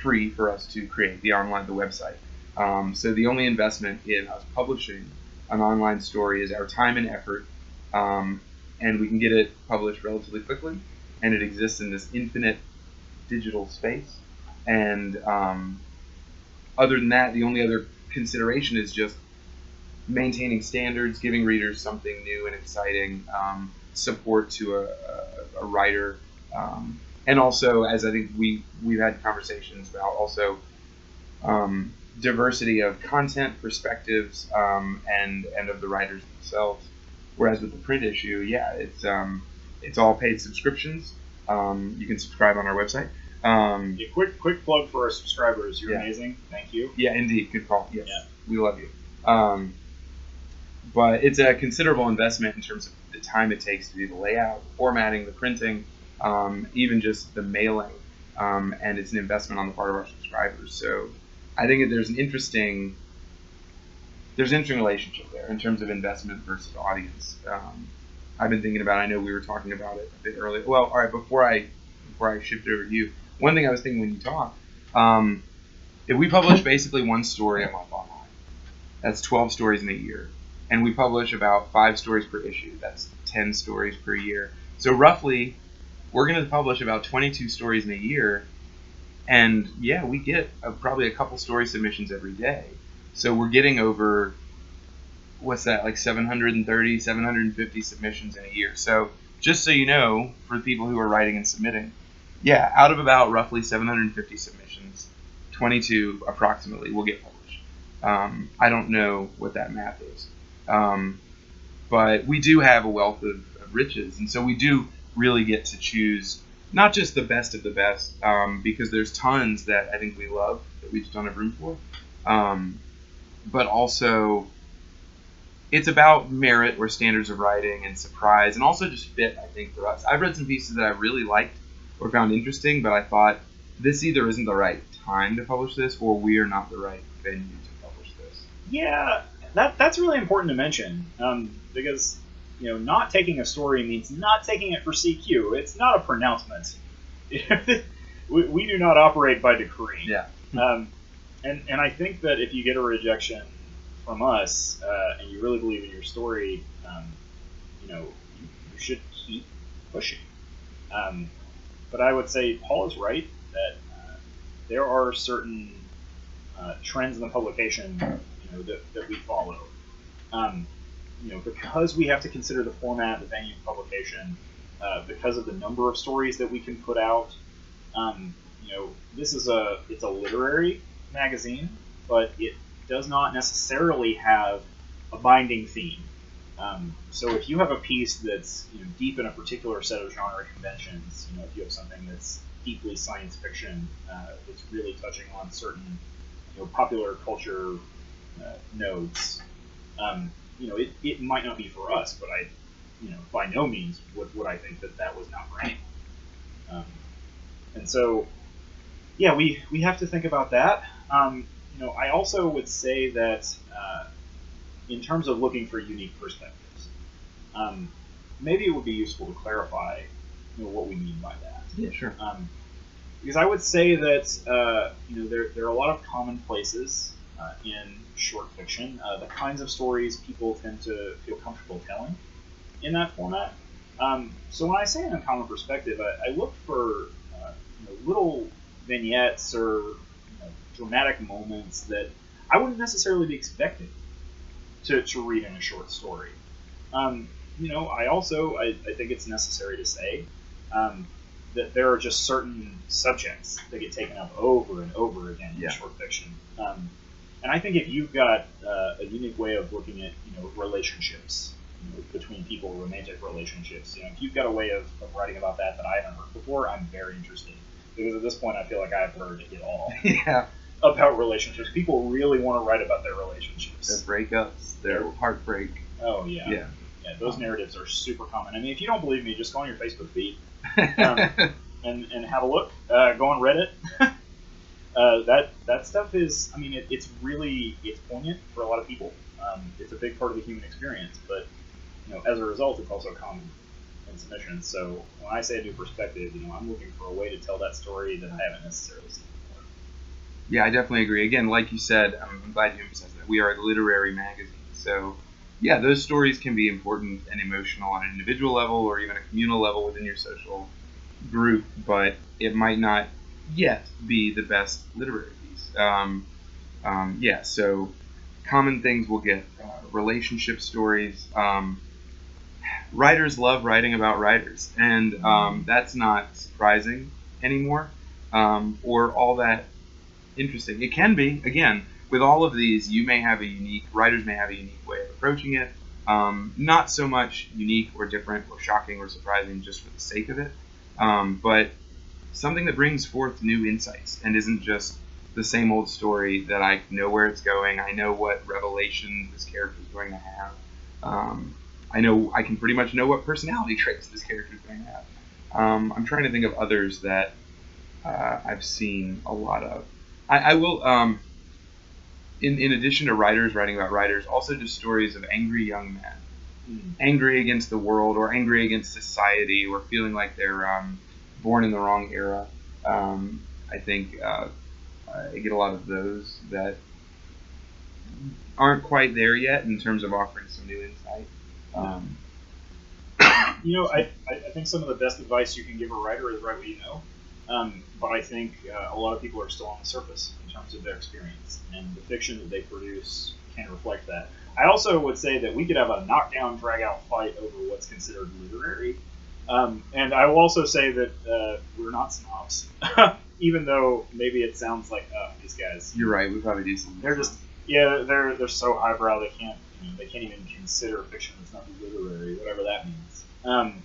free for us to create the online the website. Um, so the only investment in us publishing an online story is our time and effort, um, and we can get it published relatively quickly, and it exists in this infinite digital space. And um, other than that, the only other consideration is just maintaining standards, giving readers something new and exciting, um, support to a, a, a writer, um, and also, as I think we we've had conversations about, also um, diversity of content, perspectives, um, and and of the writers themselves. Whereas with the print issue, yeah, it's um, it's all paid subscriptions. Um, you can subscribe on our website. Um, Yeah, quick quick plug for our subscribers. You're Yeah. amazing. Thank you. yeah, indeed, good call. Yes, Yeah. we love you. Um, but it's a considerable investment in terms of the time it takes to do the layout, formatting, the printing, um, even just the mailing, um, and it's an investment on the part of our subscribers. So I think there's an interesting there's an interesting relationship there in terms of investment versus audience. Um, I've been thinking about. I know we were talking about it a bit earlier. Well, all right. Before I before I shift over to you, one thing I was thinking when you talk, um, if we publish basically one story a month online, that's 12 stories in a year, and we publish about five stories per issue. That's 10 stories per year. So roughly, we're going to publish about 22 stories in a year, and yeah, we get a, probably a couple story submissions every day. So we're getting over what's that like 730 750 submissions in a year. So just so you know for the people who are writing and submitting yeah out of about roughly 750 submissions 22 approximately will get published. Um, i don't know what that math is. Um, but we do have a wealth of, of, riches. And so we do really get to choose not just the best of the best um, because there's tons that i think we love that we just don't have room for. Um, but also it's about merit or standards of writing and surprise and also just fit i think for us. I've read some pieces that i really liked or found interesting but i thought this either isn't the right time to publish this or we are not the right venue to publish this. Yeah that, that's really important to mention um, because you know not taking a story means not taking it for cq it's not a pronouncement we, we do not operate by decree yeah um, and, and i think that if you get a rejection from us, uh, and you really believe in your story, um, you know, you, you, should keep pushing. Um, but I would say Paul is right that uh, there are certain uh, trends in the publication, you know, that, that we follow. Um, you know, because we have to consider the format, the venue of publication, uh, because of the number of stories that we can put out. Um, you know, this is a it's a literary magazine, but it does not necessarily have a binding theme. Um, so if you have a piece that's you know, deep in a particular set of genre conventions, you know, if you have something that's deeply science fiction, uh, that's really touching on certain you know, popular culture uh, nodes, um, you know, it, it might not be for us, but I, you know, by no means would, would I think that that was not right. Um, and so, yeah, we, we have to think about that. Um, you know, I also would say that uh, in terms of looking for unique perspectives, um, maybe it would be useful to clarify you know, what we mean by that. Yeah, sure. Um, because I would say that uh, you know there, there are a lot of commonplaces uh, in short fiction, uh, the kinds of stories people tend to feel comfortable telling in that format. Um, so when I say an uncommon perspective, I, I look for uh, you know, little vignettes or dramatic moments that I wouldn't necessarily be expecting to, to read in a short story. Um, you know, I also I, I, think it's necessary to say um, that there are just certain subjects that get taken up over and over again in short fiction. Um, and I think if you've got uh, a unique way of looking at you know relationships you know, between people, romantic relationships, you know, if you've got a way of, of writing about that that I haven't heard before, I'm very interested because at this point I feel like I've heard it all. yeah about relationships. People really want to write about their relationships. Their breakups, their heartbreak. Oh yeah. Yeah. Yeah, those narratives are super common. I mean, if you don't believe me, just go on your Facebook feed um, and, and have a look. Uh, go on Reddit. uh, that that stuff is, I mean, it, it's really it's poignant for a lot of people. Um, it's a big part of the human experience, but you know, as a result, it's also common in submissions. So when I say a new perspective, you know, I'm looking for a way to tell that story that I haven't necessarily seen. Before. Yeah, I definitely agree. Again, like you said, I'm glad you emphasized that. We are a literary magazine. So, yeah, those stories can be important and emotional on an individual level or even a communal level within your social group, but it might not yet be the best literary piece. Um, um, yeah, so common things we'll get uh, relationship stories. Um, writers love writing about writers, and um, that's not surprising anymore um, or all that interesting. It can be. Again, with all of these, you may have a unique, writers may have a unique way of approaching it. Um, not so much unique or different or shocking or surprising just for the sake of it, um, but something that brings forth new insights and isn't just the same old story that I know where it's going. I know what revelations this character is going to have. Um, I know I can pretty much know what personality traits this character is going to have. Um, I'm trying to think of others that uh, I've seen a lot of. I, I will. Um, in in addition to writers writing about writers, also just stories of angry young men, mm. angry against the world or angry against society, or feeling like they're um, born in the wrong era. Um, I think uh, I get a lot of those that aren't quite there yet in terms of offering some new insight. Um, you know, I, I think some of the best advice you can give a writer is write what you know. Um, but I think uh, a lot of people are still on the surface in terms of their experience, and the fiction that they produce can reflect that. I also would say that we could have a knockdown, drag-out fight over what's considered literary. Um, and I will also say that uh, we're not snobs, even though maybe it sounds like uh, these guys. you're right. We probably do something. They're just yeah, they're they're so highbrow they can't you know, they can't even consider fiction that's not literary, whatever that means. Um,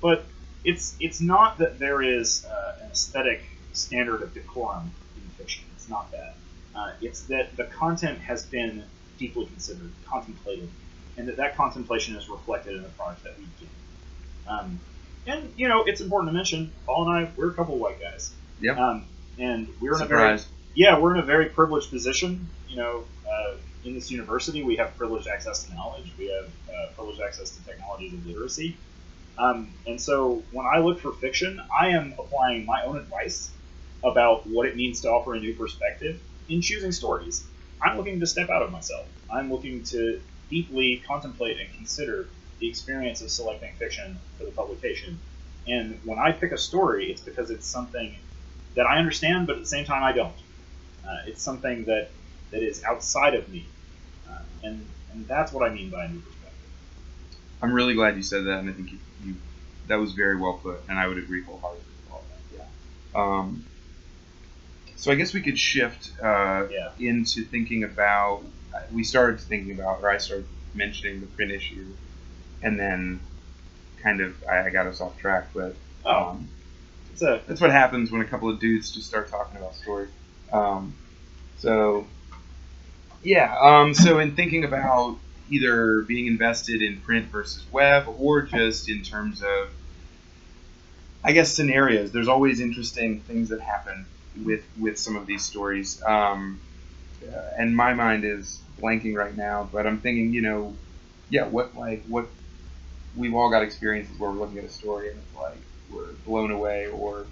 but it's it's not that there is uh, an aesthetic standard of decorum in fiction. It's not that. Uh, it's that the content has been deeply considered, contemplated, and that that contemplation is reflected in the product that we get. Um, and you know, it's important to mention, Paul and I, we're a couple of white guys. Yep. Um, and we're in a very yeah, we're in a very privileged position. You know, uh, in this university, we have privileged access to knowledge. We have uh, privileged access to technologies of literacy. Um, and so, when I look for fiction, I am applying my own advice about what it means to offer a new perspective in choosing stories. I'm looking to step out of myself. I'm looking to deeply contemplate and consider the experience of selecting fiction for the publication. And when I pick a story, it's because it's something that I understand, but at the same time I don't. Uh, it's something that, that is outside of me, uh, and and that's what I mean by a new perspective. I'm really glad you said that, and I think you, you that was very well put, and I would agree wholeheartedly with all that. Yeah. Um, so I guess we could shift uh, Yeah. into thinking about. We started thinking about, or I started mentioning the print issue, and then kind of I, I got us off track, but Oh, um, it's a that's what happens when a couple of dudes just start talking about stories. Um, so, yeah. Um, so, in thinking about either being invested in print versus web, or just in terms of, I guess, scenarios, there's always interesting things that happen with with some of these stories. Um, uh, and my mind is blanking right now, but I'm thinking, you know, yeah, what like what we've all got experiences where we're looking at a story and it's like we're blown away or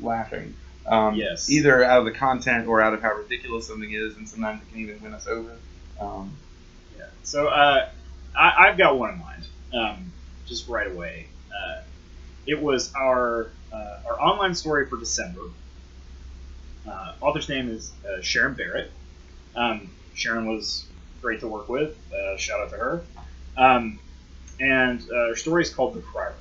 laughing. Um, Yes. Either out of the content or out of how ridiculous something is, and sometimes it can even win us over. Um, Yeah. So uh, I, I've got one in mind, um, just right away. Uh, it was our uh, our online story for December. Uh, author's name is uh, Sharon Barrett. Um, Sharon was great to work with. Uh, shout out to her. And uh, her story is called The Room.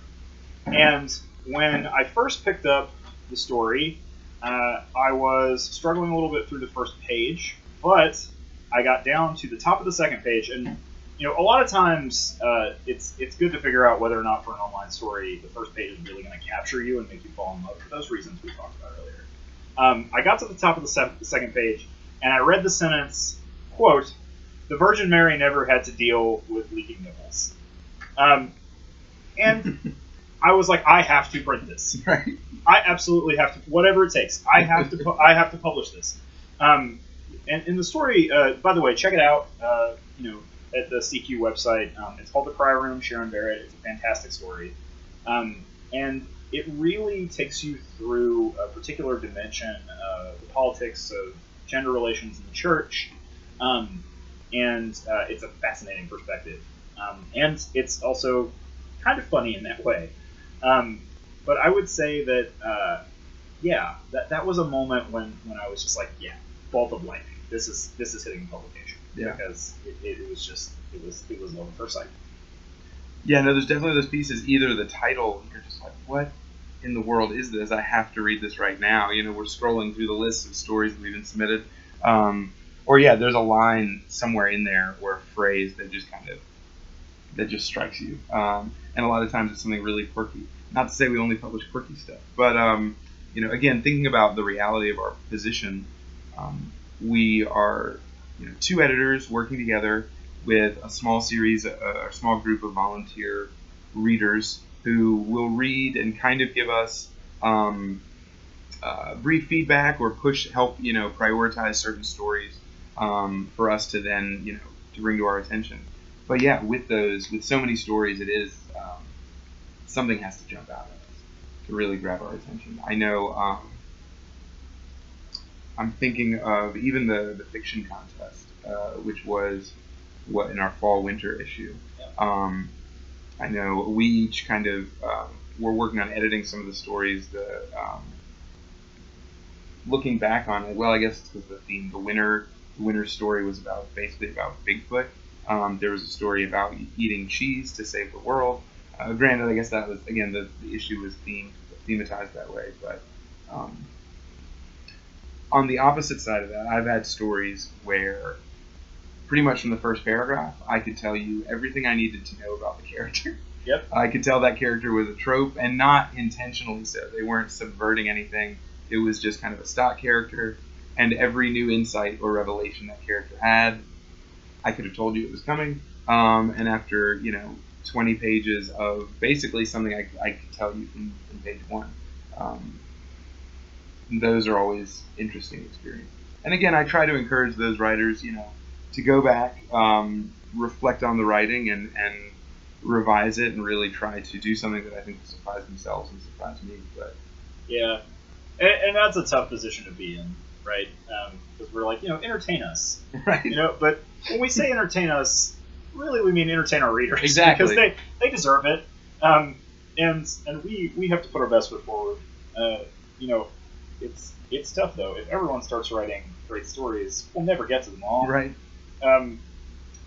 And when I first picked up the story, uh, I was struggling a little bit through the first page, but I got down to the top of the second page, and you know, a lot of times uh, it's it's good to figure out whether or not for an online story the first page is really going to capture you and make you fall in love for those reasons we talked about earlier. Um, I got to the top of the, se- the second page, and I read the sentence, "quote The Virgin Mary never had to deal with leaking nipples," um, and I was like, I have to print this. right. I absolutely have to, whatever it takes. I have to, pu- I have to publish this. Um, and in the story, uh, by the way, check it out. Uh, you know, at the CQ website. Um, it's called The Cry Room. Sharon Barrett. It's a fantastic story, um, and it really takes you through a particular dimension of the politics of gender relations in the church, um, and uh, it's a fascinating perspective. Um, and it's also kind of funny in that way. Um, but I would say that, uh, yeah, that, that was a moment when, when I was just like, yeah, bolt of lightning. This is this is hitting publication Yeah. because it, it, was just it was it was love at first sight. Yeah, no, there's definitely those pieces. Either the title, you're just like, what in the world is this? I have to read this right now. You know, we're scrolling through the list of stories that we've been submitted. Um, or yeah, there's a line somewhere in there or a phrase that just kind of that just strikes you. Um, and a lot of times it's something really quirky. Not to say we only publish quirky stuff, but um, you know, again, thinking about the reality of our position, um, we are you know two editors working together with a small series, a, a small group of volunteer readers who will read and kind of give us um, uh, brief feedback or push help you know prioritize certain stories um, for us to then you know to bring to our attention. But yeah, with those with so many stories, it is um, something has to jump out at us to really grab our attention. I know. Um, I'm thinking of even the, the fiction contest uh, which was what in our fall winter issue. Um, I know we each kind of um, we're working on editing some of the stories. The um, looking back on it, well, I guess it's because the theme. The winter the winter story was about basically about Bigfoot. Um, there was a story about eating cheese to save the world. Uh, granted, I guess that was again the, the issue was themed thematized that way, but um, on the opposite side of that, I've had stories where pretty much from the first paragraph, I could tell you everything I needed to know about the character. Yep. I could tell that character was a trope, and not intentionally so. They weren't subverting anything. It was just kind of a stock character, and every new insight or revelation that character had, I could have told you it was coming. Um, and after you know 20 pages of basically something I, I could tell you from, from page one, um, those are always interesting experiences. And again, I try to encourage those writers, you know, to go back, um, reflect on the writing, and, and revise it, and really try to do something that I think will surprise themselves and surprise me. But Yeah, and, and that's a tough position to be in, right? Because we're like, you know, entertain us, right, you know. But when we say entertain us, really we mean entertain our readers, Exactly. because they they deserve it, um, and and we we have to put our best foot forward. Uh, you know, it's it's tough though. If everyone starts writing great stories, we'll never get to them all. right, Um,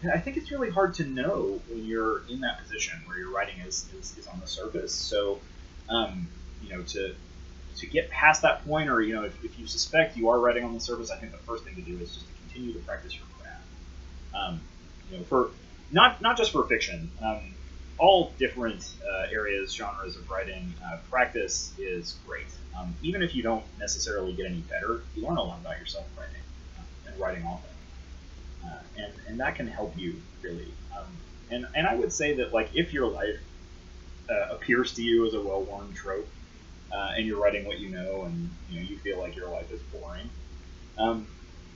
and I think it's really hard to know when you're in that position where your writing is, is, is on the surface. So, um, you know, to to get past that point, or you know, if, if you suspect you are writing on the surface, I think the first thing to do is just to continue to practice your. Um, you know, for not not just for fiction, um, all different uh, areas, genres of writing, uh, practice is great. Um, even if you don't necessarily get any better, you learn a lot about yourself writing uh, and writing often uh, and and that can help you really. Um, and and I would say that like if your life uh, appears to you as a well-worn trope, uh, and you're writing what you know, and you know you feel like your life is boring, um,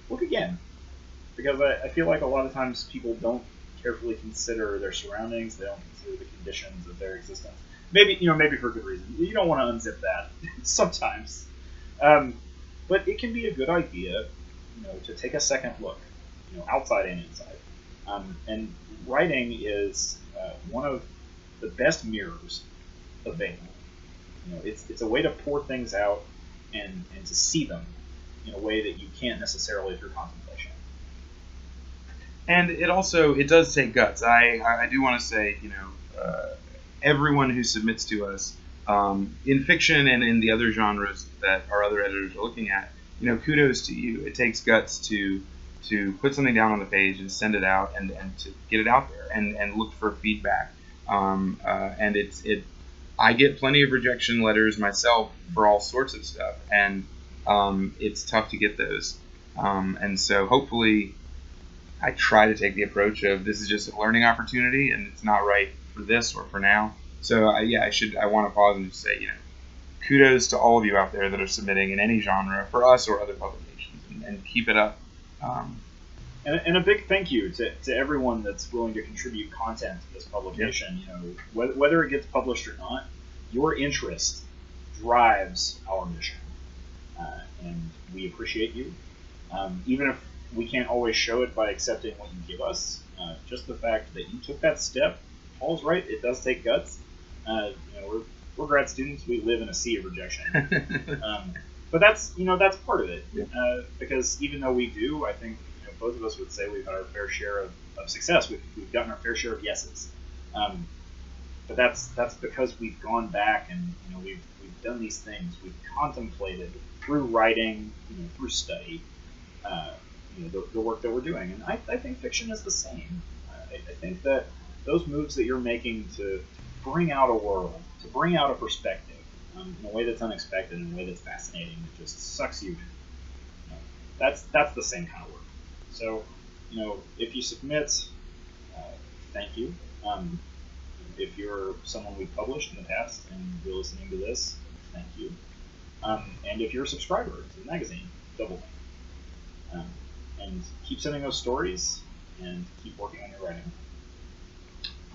look again, because I, I feel like a lot of times people don't carefully consider their surroundings. They don't consider the conditions of their existence. Maybe you know maybe for good reason. You don't want to unzip that sometimes, um, but it can be a good idea, you know, to take a second look you know, outside and inside. Um, and writing is uh, one of the best mirrors available. You know, it's, it's a way to pour things out and, and to see them in a way that you can't necessarily through contemplation. And it also it does take guts. I I do want to say, you know, uh, everyone who submits to us um, in fiction and in the other genres that our other editors are looking at, you know, kudos to you. It takes guts to to put something down on the page and send it out and, and to get it out there and, and look for feedback. Um, uh, and it's it. I get plenty of rejection letters myself for all sorts of stuff, and um, it's tough to get those. Um, and so hopefully, I try to take the approach of this is just a learning opportunity, and it's not right for this or for now. So I, yeah, I should I want to pause and just say you know, kudos to all of you out there that are submitting in any genre for us or other publications, and, and keep it up. Um, And, and a big thank you to, to everyone that's willing to contribute content to this publication. You know, whether, whether it gets published or not, your interest drives our mission, uh, and we appreciate you. Um, even if we can't always show it by accepting what you give us, uh, just the fact that you took that step, Paul's right. It does take guts. Uh, you know, we're, we're grad students. We live in a sea of rejection. Um, but that's you know that's part of it Yeah. uh, because even though we do, I think you know, both of us would say we've had our fair share of, of success. We've, we've gotten our fair share of yeses, um, but that's that's because we've gone back and you know we've we've done these things. We've contemplated through writing, you know, through study, uh, you know, the, the work that we're doing. And I, I think fiction is the same. I, I think that those moves that you're making to bring out a world, to bring out a perspective um, in a way that's unexpected, in a way that's fascinating, that just sucks you in. You know, that's that's the same kind of work. So, you know, if you submit, uh, thank you. Um, if you're someone we've published in the past and you're listening to this, thank you. Um, and if you're a subscriber to the magazine, double thank you. Um, and keep sending those stories and keep working on your writing.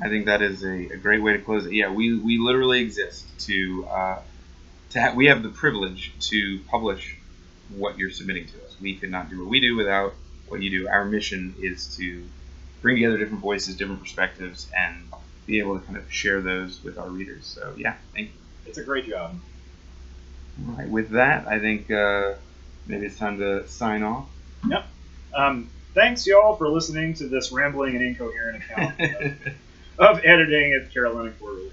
I think that is a, a great way to close it. Yeah, we, we literally exist to uh, to ha- we have the privilege to publish what you're submitting to us. We could not do what we do without what you do. Our mission is to bring together different voices, different perspectives, and be able to kind of share those with our readers. So yeah, thank you. It's a great job. All right, with that, I think uh, maybe it's time to sign off. Yep. Um, thanks, y'all, for listening to this rambling and incoherent account of, of editing at Carolina Quarterly.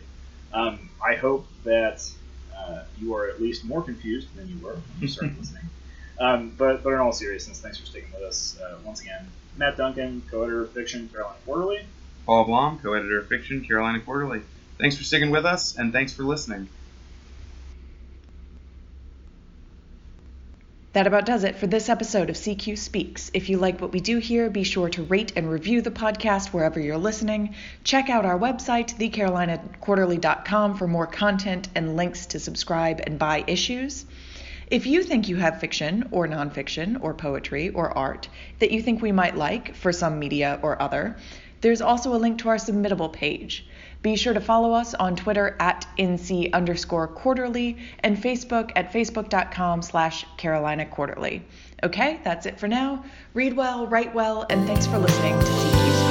Um, I hope that uh, you are at least more confused than you were when you started listening. Um, but, but in all seriousness, thanks for sticking with us. Uh, once again, Matt Duncan, co-editor of Fiction, Carolina Quarterly. Paul Blom, co-editor of Fiction, Carolina Quarterly. Thanks for sticking with us, and thanks for listening. That about does it for this episode of CQ Speaks. If you like what we do here, be sure to rate and review the podcast wherever you're listening. Check out our website, thecarolinaquarterly.com, for more content and links to subscribe and buy issues. If you think you have fiction or nonfiction or poetry or art that you think we might like for some media or other, there's also a link to our submittable page. Be sure to follow us on Twitter at NC underscore quarterly and Facebook at facebook.com slash Carolina Quarterly. Okay, that's it for now. Read well, write well, and thanks for listening to CQ